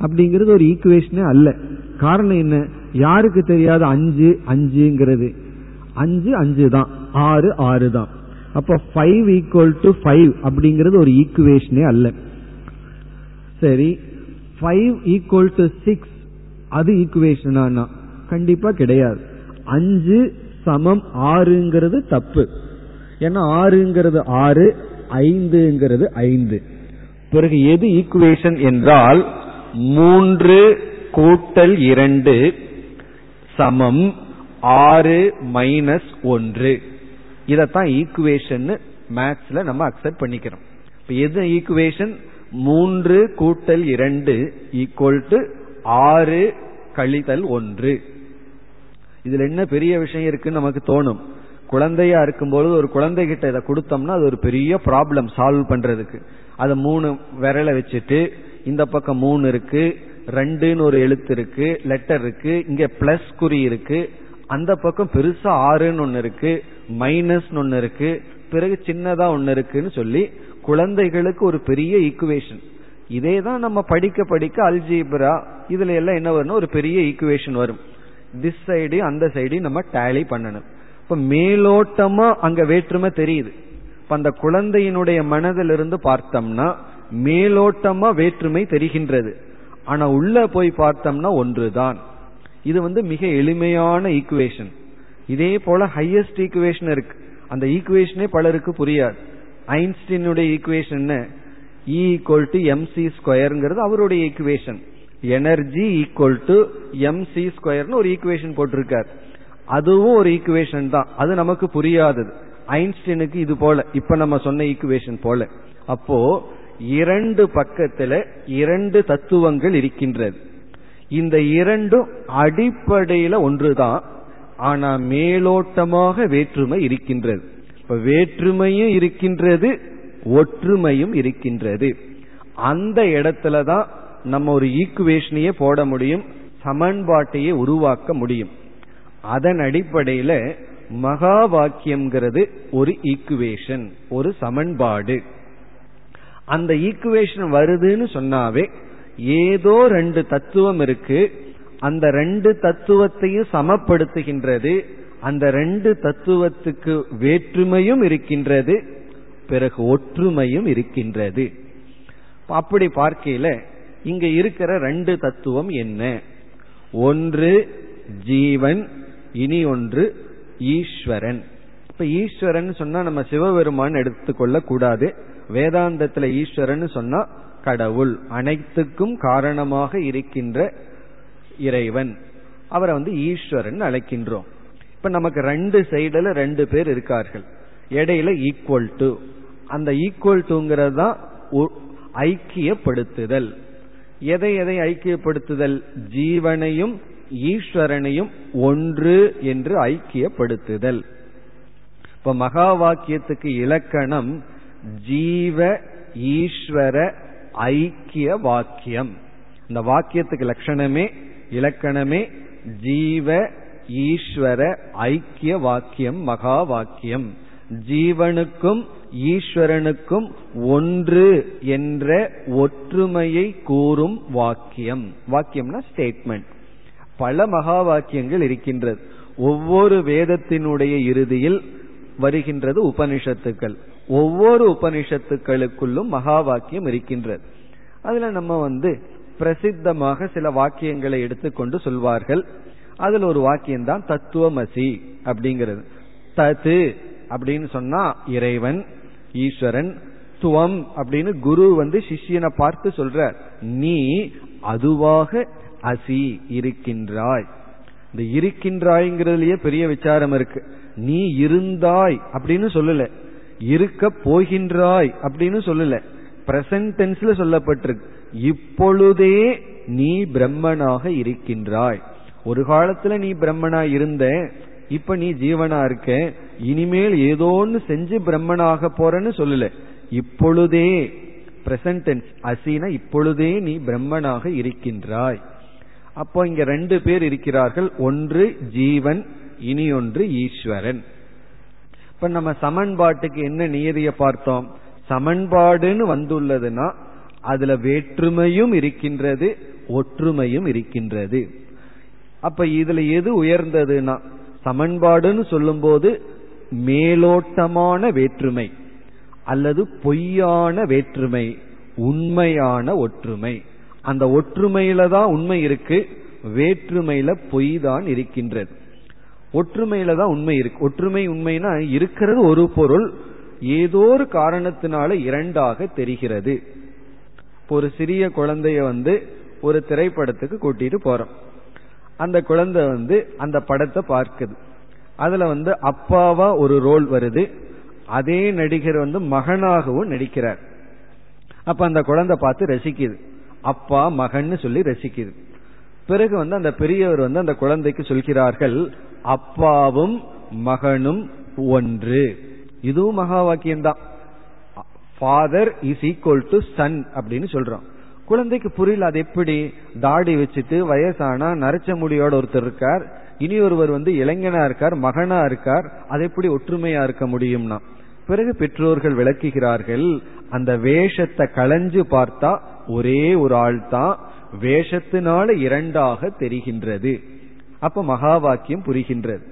அப்படிங்கிறது ஒரு ஈக்குவேஷனே அல்ல. காரணம் என்ன? யாருக்கு தெரியாது அஞ்சு அஞ்சுங்கிறது. அஞ்சு அஞ்சு தான். ஆறு ஆறு தான். அப்ப ஃபைவ் ஈக்குவல் டு ஃபைவ் அப்படிங்கிறது ஒரு ஈக்குவேஷனே அல்ல. சரி ஃபைவ் ஈக்குவல் டு சிக்ஸ் அது ஈக்குவேஷனா கண்டிப்பா கிடையாது. அஞ்சு சமம் ஆறுங்கிறது தப்பு. ஏன்னா ஆறுங்கிறது ஆறு ஐந்துங்கிறது ஐந்து. பிறகு எது ஈக்குவேஷன் என்றால் மூன்று கூட்டல் இரண்டு சமம் ஆறு மைனஸ் ஒன்று. இதத்தான் ஈக்குவேஷன் மேத்ஸ்ல நம்ம அக்செப்ட் பண்ணிக்கிறோம். இப்போ எது ஈக்குவேஷன் மூன்று கூட்டல் இரண்டு ஈக்குவல் டு ஆறு கழித்தல் ஒன்று. இதுல என்ன பெரிய விஷயம் இருக்குன்னு நமக்கு தோணும். குழந்தையா இருக்கும்போது ஒரு குழந்தை கிட்ட இதை கொடுத்தோம்னா அது ஒரு பெரிய ப்ராப்ளம் சால்வ் பண்றதுக்கு. அதை மூணு விரலை வச்சுட்டு இந்த பக்கம் மூணு இருக்கு ரெண்டுன்னு ஒரு எழுத்து இருக்கு லெட்டர் இருக்கு இங்க பிளஸ் குறி இருக்கு. அந்த பக்கம் பெருசா ஆறுன்னு ஒன்னு இருக்கு மைனஸ் ஒன்னு இருக்கு பிறகு சின்னதா ஒன்னு இருக்குன்னு சொல்லி குழந்தைகளுக்கு ஒரு பெரிய ஈக்குவேஷன் இதே தான் நம்ம படிக்க படிக்க அல்ஜீப்ரா இதுல எல்லாம் என்ன வரும்னா ஒரு பெரிய ஈக்குவேஷன் வரும். திஸ் சைடு அந்த சைடு நம்ம டேலி பண்ணணும். இப்ப மேலோட்டமா அங்க வேற்றுமை தெரியுது. இப்ப அந்த குழந்தையினுடைய மனதிலிருந்து பார்த்தோம்னா மேலோட்டமா வேற்றுமை தெரிகின்றது. ஆனா உள்ள போய் பார்த்தோம்னா ஒன்றுதான். இது வந்து மிக எளிமையான ஈக்குவேஷன் இதே போல ஹையஸ்ட் ஈக்குவேஷன் இருக்கு. அந்த ஈக்குவேஷனே பலருக்கு புரியாது. ஐன்ஸ்டீனுடைய equation E equal to M C ஸ்கொயர்ங்கிறது அவருடைய equation energy equal to M C ஸ்கொயர்னு ஒரு ஈக்குவேஷன் போட்டிருக்காரு. அதுவும் ஒரு ஈக்குவேஷன் தான். அது நமக்கு புரியாதது. ஐன்ஸ்டீனுக்கு இது போல. இப்ப நம்ம சொன்ன ஈக்குவேஷன் போல. அப்போ இரண்டு பக்கத்துல இரண்டு தத்துவங்கள் இருக்கின்றது. இந்த இரண்டும் அடிப்படையில ஒன்றுதான். ஆனா மேலோட்டமாக வேற்றுமை இருக்கின்றது. இப்ப வேற்றுமையும் இருக்கின்றது ஒற்றுமையும் இருக்கின்றது. அந்த இடத்துல தான் நம்ம ஒரு ஈக்குவேஷனையே போட முடியும் சமன்பாட்டையே உருவாக்க முடியும். அதன் அடிப்படையில மகா வாக்கியம்ங்கிறது ஒரு ஈக்குவேஷன் ஒரு சமன்பாடு. அந்த ஈக்குவேஷன் வருதுன்னு சொன்னாவே ஏதோ ரெண்டு தத்துவம் இருக்கு. அந்த ரெண்டு தத்துவத்தையும் சமப்படுத்துகின்றது. அந்த ரெண்டு தத்துவத்துக்கு வேற்றுமையும் இருக்கின்றது. பிறகு ஒற்றுமையும் இருக்கின்றது. அப்படி பார்க்கையில இங்க இருக்கிற ரெண்டு தத்துவம் என்ன? ஒன்று ஜீவன் இனி ஒன்று ஈஸ்வரன். இப்ப ஈஸ்வரன் சொன்னா நம்ம சிவபெருமான் எடுத்துக்கொள்ள கூடாது வேதாந்தத்துல ஈஸ்வரன் சொன்னா கடவுள். அனைத்துக்கும் காரணமாக இருக்கின்ற இறைவன். அவரை வந்து ஈஸ்வரன் அழைக்கின்றோம். இப்ப நமக்கு ரெண்டு சைடுல ரெண்டு பேர் இருக்கார்கள். இடையில ஈக்குவல் டு அந்த ஈக்குவல் டுங்கிறது தான் ஐக்கியப்படுத்துதல். எதை எதை ஐக்கியப்படுத்துதல்? ஜீவனையும் ஈஸ்வரனையும் ஒன்று என்று ஐக்கியப்படுத்துதல். இப்ப மகா வாக்கியத்துக்கு இலக்கணம் ஜீவ ஈஸ்வர ஐக்கிய வாக்கியம். இந்த வாக்கியத்துக்கு லட்சணமே இலக்கணமே ஜீவ ஈஸ்வர ஐக்கிய வாக்கியம் மகா வாக்கியம். ஜீவனுக்கும் ஈஸ்வரனுக்கும் ஒன்று என்ற ஒற்றுமையை கூறும் வாக்கியம். வாக்கியம்னா ஸ்டேட்மெண்ட் பல மகா வாக்கியங்கள் இருக்கின்றது. ஒவ்வொரு வேதத்தினுடைய இறுதியில் வருகின்றது உபனிஷத்துக்கள். ஒவ்வொரு உபனிஷத்துக்களுக்குள்ளும் மகா வாக்கியம் இருக்கின்றது. அதுல நம்ம வந்து பிரசித்தமாக சில வாக்கியங்களை எடுத்துக்கொண்டு சொல்வார்கள். அதுல ஒரு வாக்கியம் தான் தத்துவமசி அப்படிங்கிறது. தது அப்படின்னு சொன்னா இறைவன் ஈஸ்வரன் துவம் அப்படின்னு குரு வந்து சிஷியனை பார்த்து சொல்ற நீ அதுவாக அசி இருக்கின்றாய். இந்த இருக்கின்றாய்ங்கிறதுலயே பெரிய விசாரம் இருக்கு. நீ இருந்தாய் அப்படின்னு சொல்லல. இருக்க போகின்றாய் அப்படின்னு சொல்லல. பிரசன்ட் டென்ஸ்ல சொல்லப்பட்டிருக்கு. இப்பொழுதே நீ பிரம்மனாக இருக்கின்றாய். ஒரு காலத்துல நீ பிரம்மனா இருந்த இப்ப நீ ஜீவனா இருக்க இனிமேல் ஏதோ ஒன்னு செஞ்சு பிரம்மனாக போறன்னு சொல்லல. இப்பொழுதே பிரசன்டென்ஸ் அசீன இப்பொழுதே நீ பிரம்மனாக இருக்கின்றாய். அப்போ இங்க ரெண்டு பேர் இருக்கிறார்கள். ஒன்று ஜீவன் இனி ஒன்று ஈஸ்வரன். இப்ப நம்ம சமன்பாட்டுக்கு என்ன நியதியை பார்த்தோம்? சமன்பாடுன்னு வந்துள்ளதுன்னா அதுல வேற்றுமையும் இருக்கின்றது ஒற்றுமையும் இருக்கின்றது. அப்ப இதுல எது உயர்ந்ததுன்னா சமன்பாடுன்னு சொல்லும்போது மேலோட்டமான வேற்றுமை அல்லது பொய்யான வேற்றுமை உண்மையான ஒற்றுமை. அந்த ஒற்றுமையில தான் உண்மை இருக்கு வேற்றுமையில பொய் தான் இருக்கின்றது. ஒற்றுமையில தான் உண்மை இருக்கு. ஒற்றுமை உண்மைனா இருக்கிறது ஒரு பொருள் ஏதோ ஒரு காரணத்தினால இரண்டாக தெரிகிறது. ஒரு சிறிய குழந்தைய வந்து ஒரு திரைப்படத்துக்கு கூட்டிட்டு போறோம். அந்த குழந்தை வந்து அந்த படத்தை பார்க்குது. அதுல வந்து அப்பாவா ஒரு ரோல் வருது. அதே நடிகர் வந்து மகனாகவும் நடிக்கிறார். அப்ப அந்த குழந்தை பார்த்து ரசிக்குது. அப்பா மகன்னு சொல்லி ரசிக்குது. பிறகு வந்து அந்த பெரியவர் வந்து அந்த குழந்தைக்கு சொல்கிறார்கள் அப்பாவும் மகனும் ஒன்று. இதுவும் மகா வாக்கியம்தான் father is equal to son அப்படின்னு சொல்றோம். குழந்தைக்கு புரியல அது எப்படி? தாடி வச்சுட்டு வயசானா நரைச்ச முடியோட ஒருத்தர் இருக்கார். இனி ஒருவர் வந்து இளைஞனா இருக்கார் மகனா இருக்கார். அது எப்படி ஒற்றுமையா இருக்க முடியும்னா? பிறகு பெற்றோர்கள் விளக்குகிறார்கள் அந்த வேஷத்தை களைஞ்சு பார்த்தா ஒரே ஒரு ஆள் தான் வேஷத்தினால இரண்டாக தெரிகின்றது. அப்ப மகா வாக்கியம் புரிகின்றது.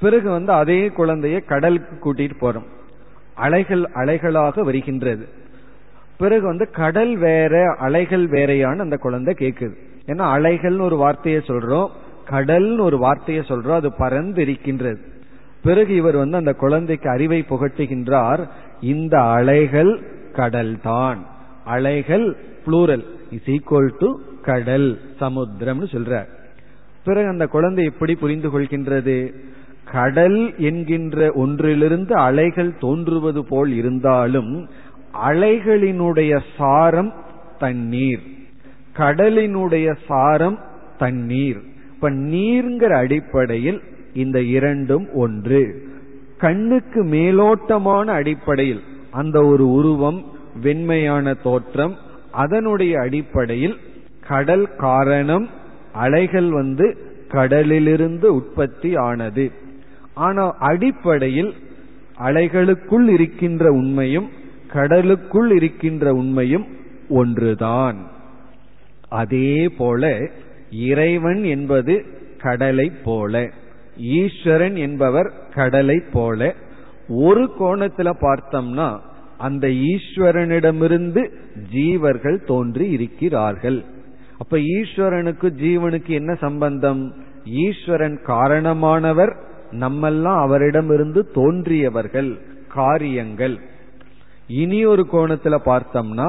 பிறகு வந்து அதே குழந்தைய கடலுக்கு கூட்டிட்டு போறோம். அலைகள் அலைகளாக வருகின்றது. பிறகு வந்து கடல் வேற அலைகள் வேறையான்னு அந்த குழந்தை கேக்குது. ஏன்னா அலைகள்னு ஒரு வார்த்தையை சொல்றோம் கடல்னு ஒரு வார்த்தையை சொல்றோம் அது பறந்து இருக்கின்றது பிறகு இவர் வந்து அந்த குழந்தைக்கு அறிவை புகட்டுகின்றார் இந்த அலைகள் கடல்தான். அலைகள் புளூரல் இஸ் ஈக்குவல் டு கடல் சமுத்திரம்னு சொல்றார். பிறகு அந்த குழந்தை எப்படி புரிந்து கொள்கின்றது? கடல் என்கின்ற ஒன்றிலிருந்து அலைகள் தோன்றுவது போல் இருந்தாலும் அலைகளினுடைய சாரம் தண்ணீர். கடலினுடைய சாரம் தண்ணீர். இப்ப நீர்ங்கிற அடிப்படையில் இந்த இரண்டும் ஒன்று. கண்ணுக்கு மேலோட்டமான அடிப்படையில் அந்த ஒரு உருவம் வெண்மையான தோற்றம் அதனுடைய அடிப்படையில் கடல் காரணம் அலைகள் வந்து கடலிலிருந்து உற்பத்தி ஆனது. ஆனால் அடிப்படையில் அலைகளுக்குள் இருக்கின்ற உண்மையும் கடலுக்குள் இருக்கின்ற உண்மையும் ஒன்றுதான். அதே போல இறைவன் என்பது கடலை போல ஈஸ்வரன் என்பவர் கடலை போல. ஒரு கோணத்துல பார்த்தோம்னா அந்த ஈஸ்வரனிடமிருந்து ஜீவர்கள் தோன்றி இருக்கிறார்கள். அப்ப ஈஸ்வரனுக்கு ஜீவனுக்கு என்ன சம்பந்தம்? ஈஸ்வரன் காரணமானவர் நம்மெல்லாம் அவரிடமிருந்து தோன்றியவர்கள் காரியங்கள். இனி ஒரு கோணத்துல பார்த்தோம்னா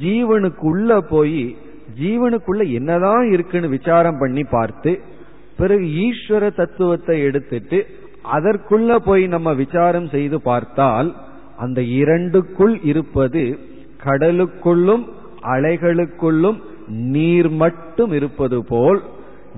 ஜீவனுக்குள்ள போய் ஜீவனுக்குள்ள என்னதான் இருக்குன்னு விசாரம் பண்ணி பார்த்து பிறகு ஈஸ்வர தத்துவத்தை எடுத்துட்டு அதற்குள்ள போய் நம்ம விசாரம் செய்து பார்த்தால் அந்த இரண்டுக்குள் இருப்பது கடலுக்குள்ளும் அலைகளுக்குள்ளும் நீர் மட்டும் இருப்பது போல்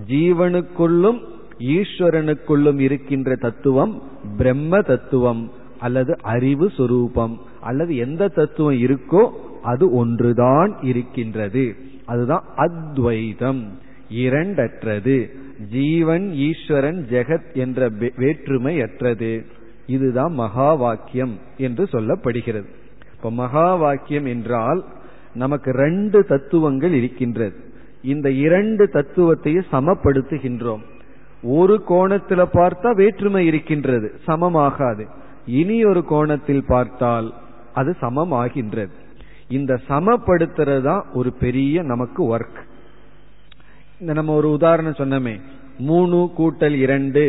ஜீவனுக்குள்ளும் ஈஸ்வரனுக்குள்ளும் இருக்கின்ற தத்துவம் பிரம்ம தத்துவம் அல்லது அறிவு சுரூபம். அல்லது எந்த தத்துவம் இருக்கோ அது ஒன்றுதான் இருக்கின்றது. அதுதான் அத்வைதம். இரண்டற்றது. ஜீவன் ஈஸ்வரன் ஜெகத் என்ற வேற்றுமை அற்றது இதுதான் மகா வாக்கியம் என்று சொல்லப்படுகிறது. இப்ப மகா வாக்கியம் என்றால் நமக்கு ரெண்டு தத்துவங்கள் இருக்கின்றது. இந்த இரண்டு தத்துவத்தையும் சமப்படுத்துகின்றோம். ஒரு கோணத்துல பார்த்தா வேற்றுமை இருக்கின்றது சமமாகாது. இனி ஒரு கோணத்தில் பார்த்தால் அது சமமாகின்றது. இந்த சமப்படுத்துறது தான் ஒரு பெரிய நமக்கு ஒர்க் இந்த நம்ம ஒரு உதாரணம் சொன்னோமே மூணு கூட்டல் இரண்டு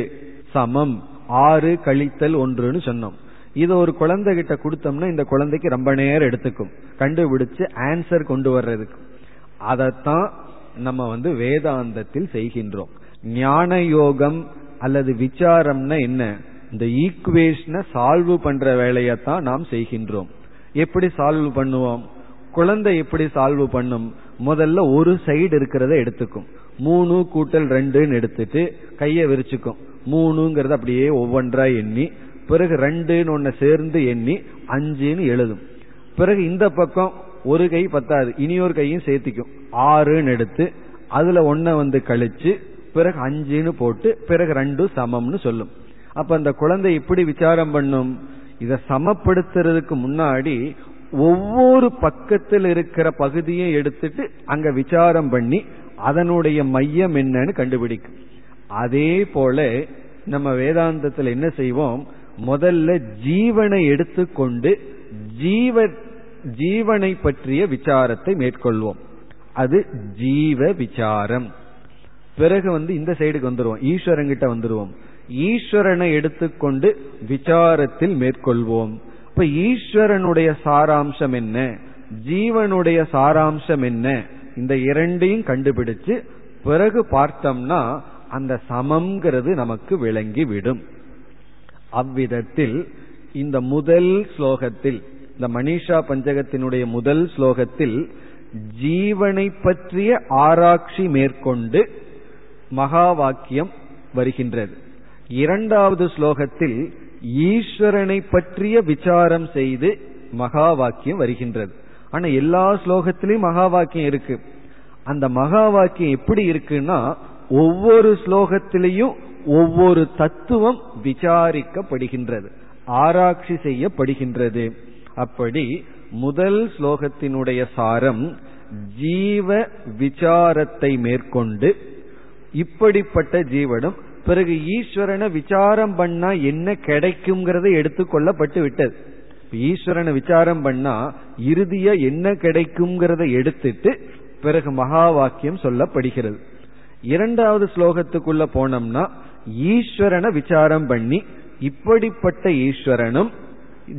சமம் ஆறு கழித்தல் ஒன்றுன்னு சொன்னோம். இது ஒரு குழந்தை கிட்ட கொடுத்தோம்னா இந்த குழந்தைக்கு ரொம்ப நேரம் எடுத்துக்கும். கண்டுபிடிச்சு ஆன்சர் கொண்டு வர்றதுக்கு. அதைத்தான் நம்ம வந்து வேதாந்தத்தில் செய்கின்றோம். ஞான யோகம் அல்லது விசாரம்னா என்ன? இந்த ஈக்குவேஷனை சால்வ் பண்ற வேலையத்தான் நாம் செய்கின்றோம். எப்படி சால்வ் பண்ணுவோம்? குழந்தை எப்படி சால்வ் பண்ணும்? முதல்ல ஒரு சைடு இருக்கிறத எடுத்துக்கும். மூணு கூட்டல் ரெண்டுன்னு எடுத்துட்டு கையை விரிச்சுக்கும். மூணுங்கிறத அப்படியே ஒவ்வொன்றா எண்ணி பிறகு ரெண்டுன்னு ஒன்னு சேர்ந்து எண்ணி அஞ்சுன்னு எழுதும். பிறகு இந்த பக்கம் ஒரு கை பத்தாது இனி ஒரு கையும் சேர்த்திக்கும். ஆறுன்னு எடுத்து அதுல ஒன்ன வந்து கழிச்சு பிறகு அஞ்சுன்னு போட்டு பிறகு ரெண்டும் சமம்னு சொல்லும். அப்ப அந்த குழந்தை இப்படி விசாரம் பண்ணும்? இத சமப்படுத்துறதுக்கு முன்னாடி ஒவ்வொரு பக்கத்தில் இருக்கிற பகுதியை எடுத்துட்டு அங்க விசாரம் பண்ணி அதனுடைய மையம் என்னன்னு கண்டுபிடிக்கும். அதே போல நம்ம வேதாந்தத்தில் என்ன செய்வோம்? முதல்ல ஜீவனை எடுத்துக்கொண்டு ஜீவ ஜீவனை பற்றிய விசாரத்தை மேற்கொள்வோம். அது ஜீவ விசாரம். பிறகு வந்து இந்த சைடுக்கு வந்துருவோம். ஈஸ்வரங்கிட்ட வந்துருவோம். ஈஸ்வரனை எடுத்துக்கொண்டு விசாரத்தில் மேற்கொள்வோம். இப்ப ஈஸ்வரனுடைய சாராம்சம் என்ன? ஜீவனுடைய சாராம்சம் என்ன? இந்த இரண்டையும் கண்டுபிடிச்சு பிறகு பார்த்தோம்னா அந்த சமம்ங்கிறது நமக்கு விளங்கி விடும் அவ்விதத்தில் இந்த முதல் ஸ்லோகத்தில் இந்த மணிஷா பஞ்சகத்தினுடைய முதல் ஸ்லோகத்தில் ஜீவனை பற்றிய ஆராய்ச்சி மேற்கொண்டு மகா வாக்கியம் வருகின்றது. இரண்டாவது ஸ்லோகத்தில் ஈஸ்வரனை பற்றிய விசாரம் செய்து மகா வாக்கியம் வருகின்றது. ஆனா எல்லா ஸ்லோகத்திலையும் மகா வாக்கியம் இருக்கு. அந்த மகா வாக்கியம் எப்படி இருக்குன்னா ஒவ்வொரு ஸ்லோகத்திலையும் ஒவ்வொரு தத்துவம் விசாரிக்கப்படுகின்றது ஆராய்ச்சி செய்யப்படுகின்றது. அப்படி முதல் ஸ்லோகத்தினுடைய சாரம் ஜீவ விசாரத்தை மேற்கொண்டு இப்படிப்பட்ட ஜீவனும் பிறகு ஈஸ்வரனை விசாரம் பண்ணா என்ன கிடைக்குங்கிறத எடுத்துக்கொள்ளப்பட்டு விட்டது. ஈஸ்வரனை விசாரம் பண்ணா இறுதியா என்ன கிடைக்குங்கிறத எடுத்துட்டு பிறகு மகா வாக்கியம் சொல்லப்படுகிறது. இரண்டாவது ஸ்லோகத்துக்குள்ள போனோம்னா ஈஸ்வரனை விசாரம் பண்ணி இப்படிப்பட்ட ஈஸ்வரனும்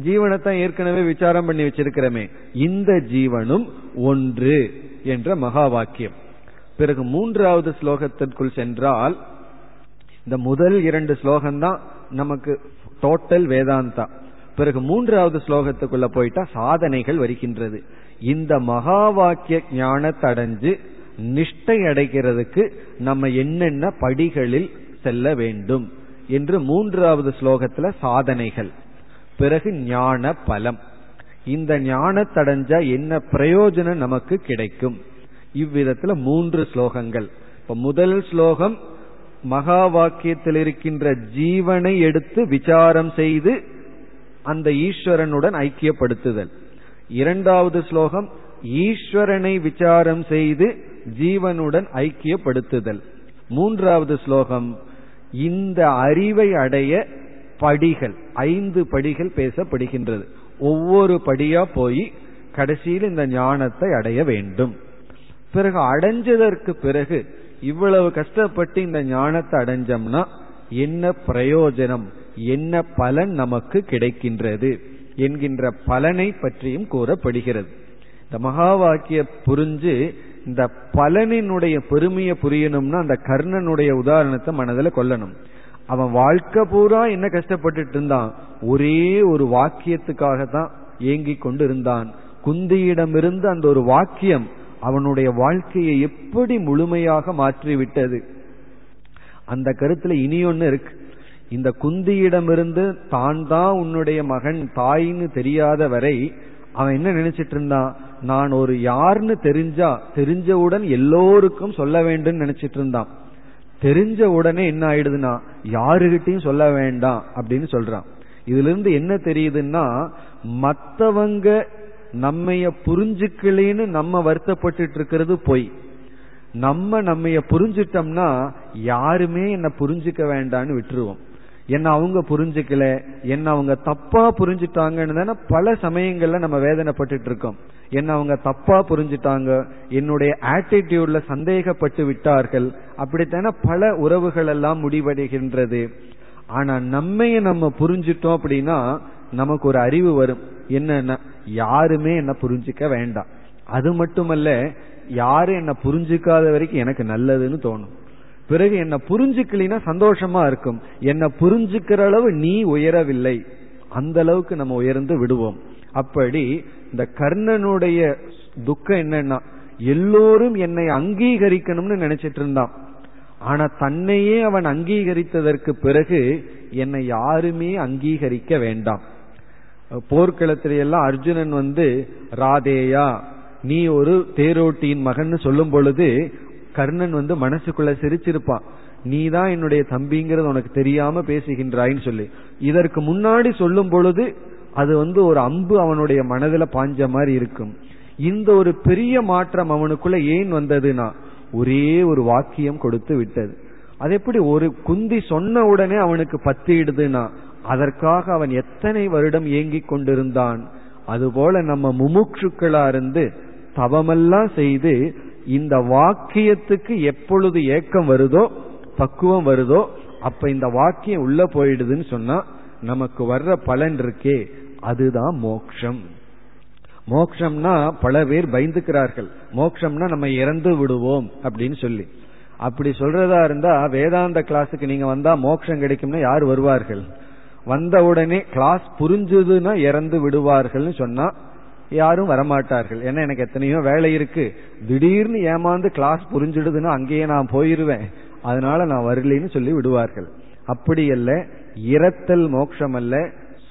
ஜீவனைத்தான் ஏற்கனவே விசாரம் பண்ணி வச்சிருக்கிறமே இந்த ஜீவனும் ஒன்று என்ற மகா வாக்கியம் பிறகு மூன்றாவது ஸ்லோகத்திற்குள் சென்றால் இந்த முதல் இரண்டு ஸ்லோகம்தான் நமக்கு டோட்டல் வேதாந்தா. பிறகு மூன்றாவது ஸ்லோகத்துக்குள்ள போயிட்டா சாதனைகள் வருகின்றது. இந்த மகா வாக்கிய ஞானத்தை அடைஞ்சு நிஷ்டை அடைகிறதுக்கு நம்ம என்னென்ன படிகளில் செல்ல வேண்டும் என்று மூன்றாவது ஸ்லோகத்துல சாதனைகள். பிறகு ஞான பலம். இந்த ஞானத்தடைஞ்சா என்ன பிரயோஜனம் நமக்கு கிடைக்கும்? இவ்விதத்துல மூன்று ஸ்லோகங்கள். இப்ப முதல் ஸ்லோகம் மகா வாக்கியத்தில் இருக்கின்ற ஜீவனை எடுத்து விசாரம் செய்து அந்த ஈஸ்வரனுடன் ஐக்கியப்படுத்துதல். இரண்டாவது ஸ்லோகம் ஈஸ்வரனை விசாரம் செய்து ஜீவனுடன் ஐக்கியப்படுத்துதல். மூன்றாவது ஸ்லோகம் இந்த அறிவை அடைய படிகள் ஐந்து படிகள் பேசப்படுகின்றது. ஒவ்வொரு படியா போய் கடைசியில் இந்த ஞானத்தை அடைய வேண்டும். பிறகு அடைஞ்சதற்கு பிறகு இவ்வளவு கஷ்டப்பட்டு இந்த ஞானத்தை அடைஞ்சோம்னா என்ன பிரயோஜனம் என்ன பலன் நமக்கு கிடைக்கின்றது என்கின்ற பலனை பற்றியும் கூறப்படுகிறது. இந்த மகா வாக்கிய புரிஞ்சு இந்த பலனினுடைய பெருமையை புரியணும்னா அந்த கர்ணனுடைய உதாரணத்தை மனதில் கொள்ளணும். அவன் வாழ்க்கை பூரா என்ன கஷ்டப்பட்டுட்டு இருந்தான்? ஒரே ஒரு வாக்கியத்துக்காக தான் ஏங்கி கொண்டு இருந்தான் குந்தியிடமிருந்து அந்த ஒரு வாக்கியம் அவனுடைய வாழ்க்கையை எப்படி முழுமையாக மாற்றிவிட்டது? அந்த கருத்துல இனி ஒன்னு இருக்கு. இந்த குந்தியிடமிருந்து தான் தான் உன்னுடைய மகன் தாயின்னு தெரியாத வரை அவன் என்ன நினைச்சிட்டு இருந்தான்? நான் ஒரு யாருன்னு தெரிஞ்சா தெரிஞ்சவுடன் எல்லோருக்கும் சொல்ல வேண்டும் நினைச்சிட்டு இருந்தான். தெரிஞ்ச உடனே என்ன ஆயிடுதுன்னா யாருகிட்டையும் சொல்ல வேண்டாம் அப்படின்னு சொல்றான். இதுல இருந்து என்ன தெரியுதுன்னா மத்தவங்க நம்மைய புரிஞ்சுக்கலேன்னு நம்ம வருத்தப்பட்டு இருக்கிறது பொய். நம்ம நம்மைய புரிஞ்சிட்டோம்னா யாருமே என்ன புரிஞ்சுக்க வேண்டான்னு விட்டுருவோம். என்ன அவங்க புரிஞ்சுக்கல என்ன அவங்க தப்பா புரிஞ்சுட்டாங்கன்னு தானே பல சமயங்கள்ல நம்ம வேதனைப்பட்டு இருக்கோம். என்ன அவங்க தப்பா புரிஞ்சுட்டாங்க என்னுடைய ஆட்டிடியூட்ல சந்தேகப்பட்டு விட்டார்கள் அப்படித்தானே பல உறவுகள் எல்லாம் முடிவடைகின்றது. ஆனா நம்மைய நம்ம புரிஞ்சிட்டோம் அப்படின்னா நமக்கு ஒரு அறிவு வரும். என்னன்னா யாருமே என்ன புரிஞ்சுக்க வேண்டாம். அது மட்டுமல்ல யாரும் என்ன புரிஞ்சுக்காத வரைக்கும் எனக்கு நல்லதுன்னு தோணும். பிறகு என்ன புரிஞ்சுக்கலினா சந்தோஷமா இருக்கும். என்ன புரிஞ்சுக்கிற அளவு நீ உயரவில்லை. அந்த அளவுக்கு நம்ம உயர்ந்து விடுவோம். அப்படி இந்த கர்ணனுடைய துக்கம் என்னன்னா எல்லோரும் என்னை அங்கீகரிக்கணும்னு நினைச்சிட்டு இருந்தான். ஆனா தன்னையே அவன் அங்கீகரித்ததற்கு பிறகு என்னை யாருமே அங்கீகரிக்க வேண்டாம். போர்க்களத்திலையெல்லாம் அர்ஜுனன் வந்து ராதேயா நீ ஒரு தேரோட்டியின் மகன் சொல்லும் பொழுது கர்ணன் வந்து மனசுக்குள்ள சிரிச்சிருப்பான் நீ தான் என்னுடைய தம்பிங்கிறது உனக்கு தெரியாம பேசுகின்றாயின்னு சொல்லி. இதற்கு முன்னாடி சொல்லும் பொழுது அது வந்து ஒரு அம்பு அவனுடைய மனதில் பாஞ்ச மாதிரி இருக்கும். இந்த ஒரு பெரிய மாற்றம் அவனுக்குள்ள ஏன் வந்ததுன்னா ஒரே ஒரு வாக்கியம் கொடுத்து விட்டது. அது எப்படி ஒரு குந்தி சொன்ன உடனே அவனுக்கு பத்திடுதுன்னா அதற்காக அவன் எத்தனை வருடம் ஏங்கிக் கொண்டிருந்தான். அதுபோல நம்ம முமுட்சுக்களா இருந்து தவமெல்லாம் செய்து இந்த வாக்கியத்துக்கு எப்பொழுது ஏக்கம் வருதோ பக்குவம் வருதோ அப்ப இந்த வாக்கியம் உள்ள போயிடுதுன்னு சொன்னா நமக்கு வர்ற பலன் இருக்கே அதுதான் மோக்ஷம். மோக்ஷம்னா பல பேர் பயந்துக்கிறார்கள். மோக்ஷம்னா நம்ம இறந்து விடுவோம் அப்படின்னு சொல்லி. அப்படி சொல்றதா இருந்தா வேதாந்த கிளாஸுக்கு நீங்க வந்தா மோக்ஷம் கிடைக்கும்னா யார் வருவார்கள்? வந்த உடனே கிளாஸ் புரிஞ்சதுன்னா இறந்து விடுவார்கள்னு சொன்னா யாரும் வரமாட்டார்கள். ஏன்னா எனக்கு எத்தனையோ வேலை இருக்கு. திடீர்னு ஏமாந்து கிளாஸ் புரிஞ்சிடுதுன்னா அங்கேயே நான் போயிருவேன். அதனால நான் வரலின்னு சொல்லி விடுவார்கள். அப்படி அல்ல இரத்தல் மோட்சம் அல்ல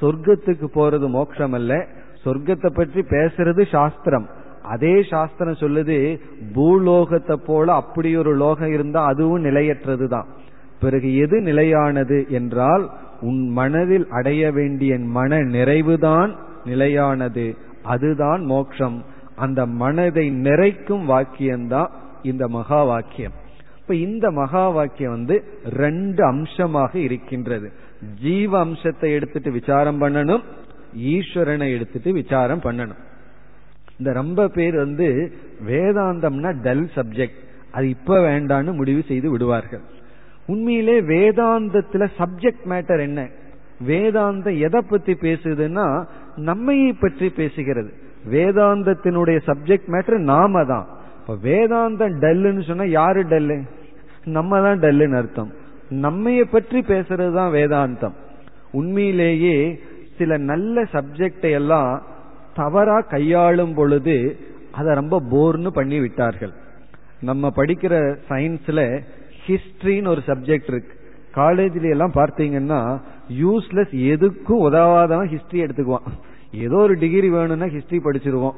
சொர்க்கத்துக்கு போறது மோட்சம் அல்ல சொர்க்கத்தை பற்றி பேசுறது சாஸ்திரம். அதே சாஸ்திரம் சொல்லுது பூலோகத்தை போல அப்படி ஒரு லோகம் இருந்தா அதுவும் நிலையற்றது தான் பிறகு எது நிலையானது என்றால் உன் மனதில் அடைய வேண்டிய மன நிறைவுதான் நிலையானது. அதுதான் மோட்சம் அந்த மனதை நிறைக்கும் வாக்கியம்தான் இந்த மகா வாக்கியம் இப்ப இந்த மகா வாக்கியம் வந்து ரெண்டு அம்சமாக இருக்கின்றது. ஜீவ அம்சத்தை எடுத்துட்டு விசாரம் பண்ணணும் ஈஸ்வரனை எடுத்துட்டு விசாரம் பண்ணணும். இந்த ரொம்ப பேர் வந்து வேதாந்தம்னா டல் சப்ஜெக்ட். அது இப்ப வேண்டான்னு முடிவு செய்து விடுவார்கள். உண்மையிலே வேதாந்தத்துல சப்ஜெக்ட் மேட்டர் என்ன? வேதாந்தம் எதை பத்தி பேசுதுன்னா நம்மையை பற்றி பேசுகிறது. வேதாந்தத்தினுடைய சப்ஜெக்ட் மேட்டர் நாம தான். இப்ப வேதாந்தம் டல்லுன்னு சொன்னா யாரு டல்லு? நம்ம தான் டல்லுன்னு அர்த்தம். நம்மைய பற்றி பேசுறது தான் வேதாந்தம். உண்மையிலேயே சில நல்ல சப்ஜெக்டை எல்லாம் தவறா கையாளும் பொழுது அதை ரொம்ப போர்னு பண்ணி விட்டார்கள் நம்ம படிக்கிற சயின்ஸ்ல ஹிஸ்டரின்னு ஒரு சப்ஜெக்ட் இருக்கு. காலேஜ்ல எல்லாம் பார்த்தீங்கன்னா யூஸ்லெஸ் எதுக்கும் உதவாதவன் ஹிஸ்டரி எடுத்துக்குவான். ஏதோ ஒரு டிகிரி வேணும்னா ஹிஸ்டரி படிச்சிருவோம்.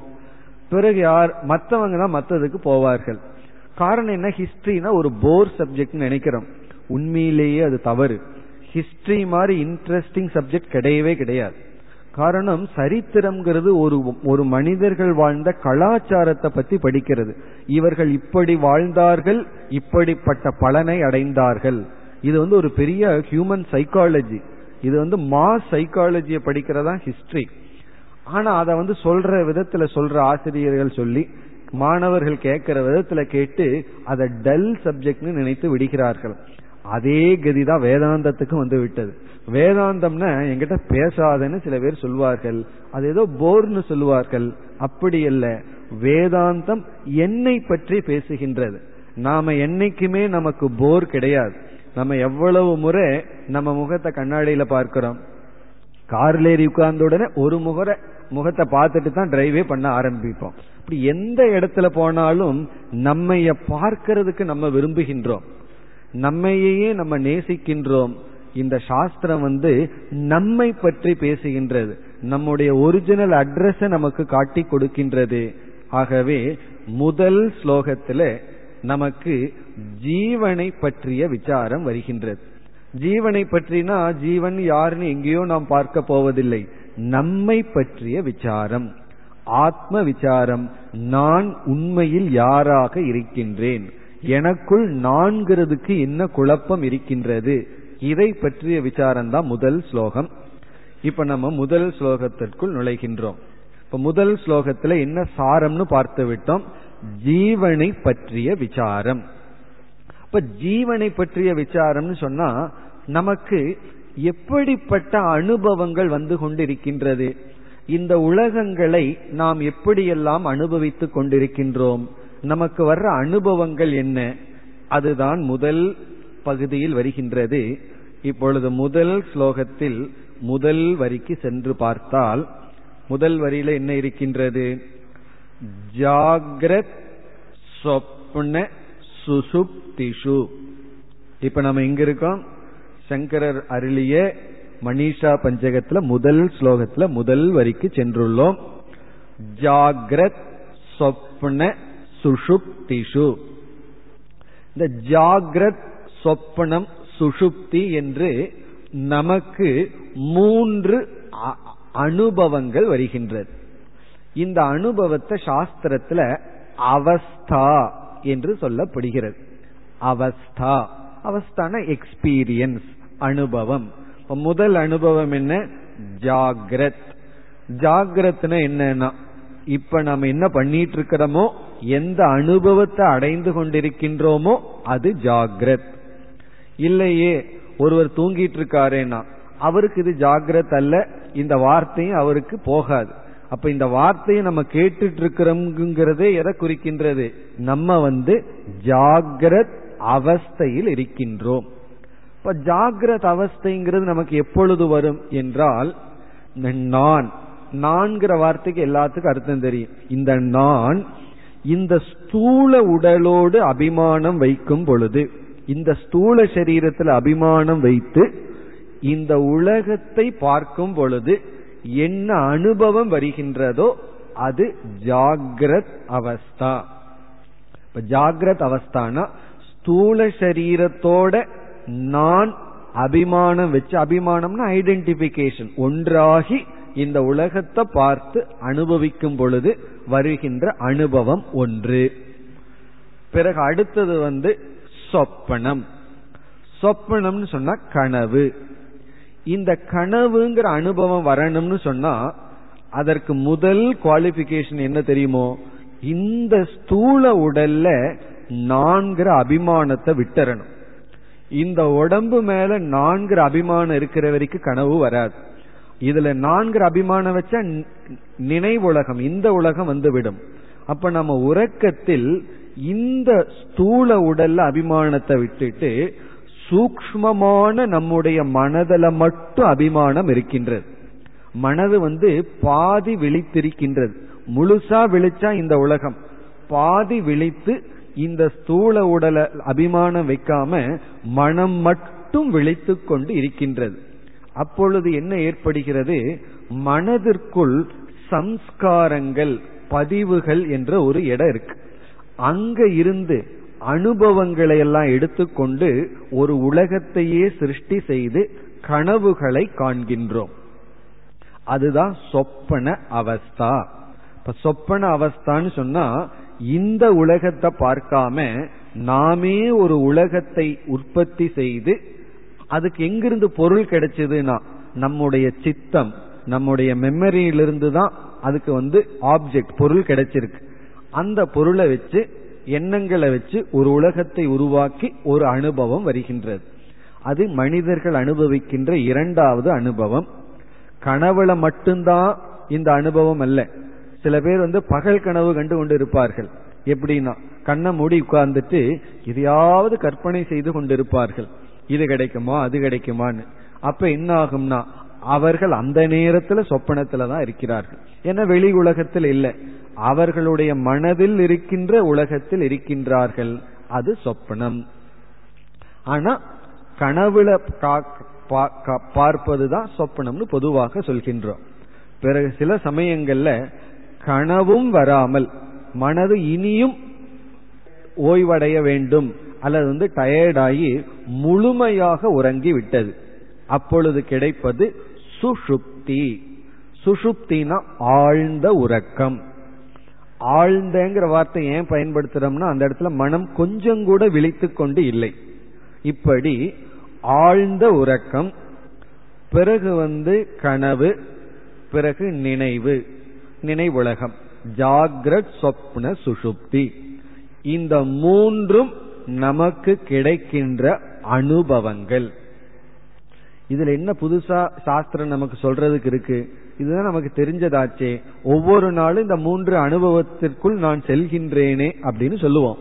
பிறகு யார் மற்றவங்க தான் மற்றதுக்கு போவார்கள். காரணம் என்ன? ஹிஸ்டரினா ஒரு போர் சப்ஜெக்ட் நினைக்கிறோம். உண்மையிலேயே அது தவறு. ஹிஸ்டரி மாதிரி இன்ட்ரெஸ்டிங் சப்ஜெக்ட் கிடையவே கிடையாது. காரணம் சரித்திரம்ங்கிறது ஒரு ஒரு மனிதர்கள் வாழ்ந்த கலாச்சாரத்தை பத்தி படிக்கிறது. இவர்கள் இப்படி வாழ்ந்தார்கள் இப்படிப்பட்ட பலனை அடைந்தார்கள். இது வந்து ஒரு பெரிய ஹியூமன் சைக்காலஜி இது வந்து மாஸ் சைக்காலஜியை படிக்கிறதா ஹிஸ்டரி ஆனா அதை வந்து சொல்ற விதத்துல சொல்ற ஆசிரியர்கள் சொல்லி மாணவர்கள் கேட்கிற விதத்துல கேட்டு அதை டல் சப்ஜெக்ட்னு நினைத்து விடுகிறார்கள். அதே கதிதான் வேதாந்தத்துக்கும் வந்து விட்டது. வேதாந்தம்னா என்கிட்ட பேசாதன்னு சில பேர் சொல்வார்கள். அது ஏதோ போர்னு சொல்லுவார்கள் அப்படி இல்லை வேதாந்தம் என்னை பற்றி பேசுகின்றது. நாம என்னைக்குமே நமக்கு போர் கிடையாது. நம்ம எவ்வளவு முறை நம்ம முகத்தை கண்ணாடியில பார்க்கிறோம். கார்ல ஏறி உட்கார்ந்த உடனே ஒரு முகரை முகத்தை பார்த்துட்டு தான் டிரைவே பண்ண ஆரம்பிப்போம். அப்படி எந்த இடத்துல போனாலும் நம்மைய பார்க்கறதுக்கு நம்ம விரும்புகின்றோம். நம்மையே நம்ம நேசிக்கின்றோம். இந்த சாஸ்திரம் வந்து நம்மை பற்றி பேசுகின்றது. நம்முடைய ஒரிஜினல் அட்ரஸை நமக்கு காட்டி கொடுக்கின்றது. ஆகவே முதல் ஸ்லோகத்துல நமக்கு ஜீவனை பற்றிய விசாரம் வருகின்றது. ஜீவனை பற்றினா ஜீவன் யாருன்னு எங்கேயோ நாம் பார்க்க போவதில்லை. நம்மை பற்றிய விசாரம். ஆத்ம விசாரம். நான் உண்மையில் யாராக இருக்கின்றேன். எனக்குள் நான்கிறதுக்கு என்ன குழப்பம் இருக்கின்றது? இதை பற்றிய விசாரம் தான் முதல் ஸ்லோகம். இப்ப நம்ம முதல் ஸ்லோகத்திற்குள் நுழைகின்றோம். இப்ப முதல் ஸ்லோகத்துல என்ன சாரம்னு பார்த்து விட்டோம் ஜீவனை பற்றிய விசாரம். இப்ப ஜீவனை பற்றிய விசாரம்னு சொன்னா நமக்கு எப்படிப்பட்ட அனுபவங்கள் வந்து கொண்டிருக்கின்றது? இந்த உலகங்களை நாம் எப்படியெல்லாம் அனுபவித்துக் கொண்டிருக்கின்றோம்? நமக்கு வர்ற அனுபவங்கள் என்ன? அதுதான் முதல் பகுதியில் வருகின்றது. இப்பொழுது முதல் ஸ்லோகத்தில் முதல் வரிக்கு சென்று பார்த்தால் முதல் வரியில என்ன இருக்கின்றது? ஜாகிரத் சொப்ன சுசுப்திஷு. இப்ப நம்ம எங்க இருக்கோம். சங்கரர் அருளிய மணிஷா பஞ்சகத்துல முதல் ஸ்லோகத்துல முதல் வரிக்கு சென்றுள்ளோம். ஜாகிரத் சொப்ன சுஷுப்திஷு இந்த ஜாகிரத் சொப்பனம் சுஷுப்தி என்று நமக்கு மூன்று அனுபவங்கள் வருகின்றது. இந்த அனுபவத்தை சாஸ்திரத்துல அவஸ்தா என்று சொல்லப்படுகிறது. அவஸ்தா. அவஸ்தான எக்ஸ்பீரியன்ஸ் அனுபவம். முதல் அனுபவம் என்ன? ஜாகிரத். ஜாகிரத்னா என்னன்னா இப்ப நம்ம என்ன பண்ணிட்டு இருக்கிறோமோ எந்த அனுபவத்தை அடைந்து கொண்டிருக்கின்றோமோ அது ஜாகிரத். இல்லையே ஒருவர் தூங்கிட்டு இருக்காரேனா அவருக்கு இது ஜாகிரத் அல்ல இந்த வார்த்தையும் அவருக்கு போகாது. அப்ப இந்த வார்த்தையை நம்ம கேட்டுட்டு இருக்கிறோம்ங்கிறதே எதை குறிக்கின்றது? நம்ம வந்து ஜாகிரத் அவஸ்தையில் இருக்கின்றோம். இப்ப ஜாகிரத் அவஸ்தைங்கிறது நமக்கு எப்பொழுது வரும் என்றால் நான் நான்கிற வார்த்தைக்கு எல்லாத்துக்கும் அர்த்தம் தெரியும். இந்த நான் இந்த ஸ்தூல உடலோடு அபிமானம் வைக்கும் பொழுது இந்த ஸ்தூல சரீரத்தில் அபிமானம் வைத்து இந்த உலகத்தை பார்க்கும் பொழுது என்ன அனுபவம் வருகின்றதோ அது ஜாகிரத் அவஸ்தா. இப்ப ஜாகிரத் அவஸ்தானா ஸ்தூல சரீரத்தோட நான் அபிமானம் வச்சு அபிமானம்னா ஐடென்டிபிகேஷன் ஒன்றாகி இந்த உலகத்தை பார்த்து அனுபவிக்கும் பொழுது வருகின்ற அனுபவம் ஒன்று. பிறகு அடுத்தது வந்து சொப்பனம். சொப்பனம்னு சொன்னா கனவு. இந்த கனவுங்கிற அனுபவம் வரணும்னு சொன்னா அதற்கு முதல் குவாலிபிகேஷன் என்ன தெரியுமோ? இந்த ஸ்தூல உடல்ல நான்கிற அபிமானத்தை விட்டுறணும். இந்த உடம்பு மேல நான்கிற அபிமானம் இருக்கிற வரைக்கும் கனவு வராது. இதுல நான்கிற அபிமானம் வச்சா நினைவுலகம் இந்த உலகம் வந்துவிடும் அப்ப நம்ம உறக்கத்தில் இந்த ஸ்தூல உடல்ல அபிமானத்தை விட்டுட்டு சூக்மமான நம்முடைய மனதில மட்டும் அபிமானம் இருக்கின்றது. மனது வந்து பாதி விழித்திருக்கின்றது. முழுசா விழிச்சா இந்த உலகம். பாதி விழித்து இந்த ஸ்தூல உடல அபிமானம் வைக்காம மனம் மட்டும் விழித்து கொண்டு இருக்கின்றது. அப்பொழுது என்ன ஏற்படுகிறது? மனதிற்குள் சம்ஸ்காரங்கள் பதிவுகள் என்ற ஒரு இடம் இருக்கு. அங்க இருந்து அனுபவங்களை எல்லாம் எடுத்துக்கொண்டு ஒரு உலகத்தையே சிருஷ்டி செய்து கனவுகளை காண்கின்றோம். அதுதான் சொப்பன அவஸ்தா. இப்ப சொப்பன அவஸ்தான்னு சொன்னா இந்த உலகத்தை பார்க்காம நாமே ஒரு உலகத்தை உற்பத்தி செய்து அதுக்கு எங்கிருந்து பொருள் கிடைச்சதுன்னா நம்முடைய சித்தம் நம்முடைய மெமரியிலிருந்து தான் அதுக்கு வந்து ஆப்ஜெக்ட் பொருள் கிடைச்சிருக்கு. அந்த பொருளை வச்சு எண்ணங்களை வச்சு ஒரு உலகத்தை உருவாக்கி ஒரு அனுபவம் வருகின்றது. அது மனிதர்கள் அனுபவிக்கின்ற இரண்டாவது அனுபவம். கனவுல மட்டும்தான் இந்த அனுபவம் அல்ல. சில பேர் வந்து பகல் கனவு கண்டு கொண்டு இருப்பார்கள் எப்படின்னா கண்ணை மூடி உட்கார்ந்துட்டு எதையாவது கற்பனை செய்து கொண்டிருப்பார்கள். இது கிடைக்குமா அது கிடைக்குமான்னு. அப்ப என்ன ஆகும்னா அவர்கள் அந்த நேரத்துல சொப்பனத்துல தான் இருக்கிறார்கள். ஏன்னா வெளி உலகத்தில் இல்லை. அவர்களுடைய மனதில் இருக்கின்ற உலகத்தில் இருக்கின்றார்கள். அது சொப்பனம். ஆனா கனவுல பார்ப்பதுதான் சொப்பனம்னு பொதுவாக சொல்கின்றோம். பிறகு சில சமயங்கள்ல கனவும் வராமல் மனது இனியும் ஓய்வடைய வேண்டும். அல்லது வந்து டயர்டாகி முழுமையாக உறங்கி விட்டது அப்பொழுது கிடைப்பது சுஷுப்தி சுஷுப்தினா ஆழ்ந்த உறக்கம். ஆழ்ந்தங்கிற வார்த்தை ஏன் பயன்படுத்துறோம்னா அந்த இடத்துல மனம் கொஞ்சம் கூட விழித்து கொண்டு இல்லை. இப்படி ஆழ்ந்த உறக்கம் பிறகு வந்து கனவு பிறகு நினைவு நினைவுலகம். ஜாகிரத் சொப்ன சுஷுப்தி இந்த மூன்றும் நமக்கு கிடைக்கின்ற அனுபவங்கள். இதுல என்ன புதுசா சாஸ்திரம் நமக்கு சொல்றதுக்கு இருக்கு? இதுதான் நமக்கு தெரிஞ்சதாச்சே. ஒவ்வொரு நாளும் இந்த மூன்று அனுபவத்திற்குள் நான் செல்கின்றேனே அப்படின்னு சொல்லுவோம்.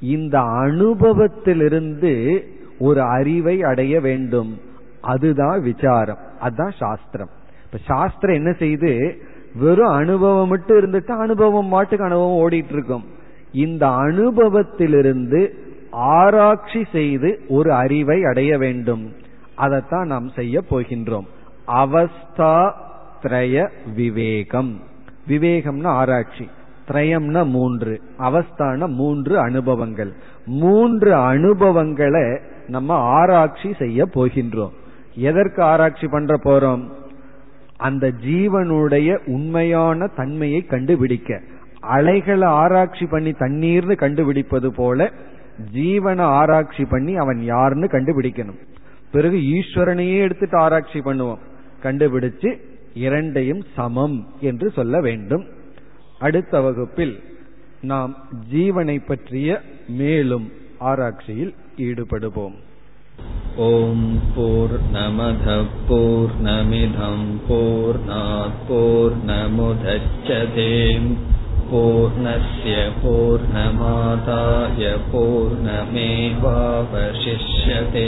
இந்த அனுபவத்திலிருந்து ஒரு அறிவை அடைய வேண்டும். அதுதான் விசாரம். அதுதான் சாஸ்திரம். இப்ப சாஸ்திரம் என்ன செய்து? வெறும் அனுபவம் மட்டும் இருந்துட்டு அனுபவம் மாட்டுக்கு அனுபவம் ஓடிட்டு இருக்கும் இந்த அனுபவத்திலிருந்து ஆராய்ச்சி செய்து ஒரு அறிவை அடைய வேண்டும். அதைத்தான் நாம் செய்ய போகின்றோம். அவஸ்தா திரய விவேகம். விவேகம்னா ஆராய்ச்சி. திரயம்னா மூன்று. அவஸ்தான மூன்று அனுபவங்கள். மூன்று அனுபவங்களை நம்ம ஆராய்ச்சி செய்ய போகின்றோம். எதற்கு ஆராய்ச்சி பண்ற போறோம்? அந்த ஜீவனுடைய உண்மையான தன்மையை கண்டுபிடிக்க. அலைகளை ஆராய்ச்சி பண்ணி தண்ணீர்னு கண்டுபிடிப்பது போல ஜீவனை ஆராய்ச்சி பண்ணி அவன் யாருன்னு கண்டுபிடிக்கணும். பிறகு ஈஸ்வரனையே எடுத்துட்டு ஆராய்ச்சி பண்ணுவோம் கண்டுபிடிச்சு இரண்டையும் சமம் என்று சொல்ல வேண்டும் அடுத்த வகுப்பில் நாம் ஜீவனை பற்றிய மேலும் ஆராய்ச்சியில் ஈடுபடுவோம் ॐ पूर्णमधः पूर्णमिधं पूर्णात् पूर्णमुदच्छते पूर्णस्य पूर्णमादाय पूर्णमेवावशिष्यते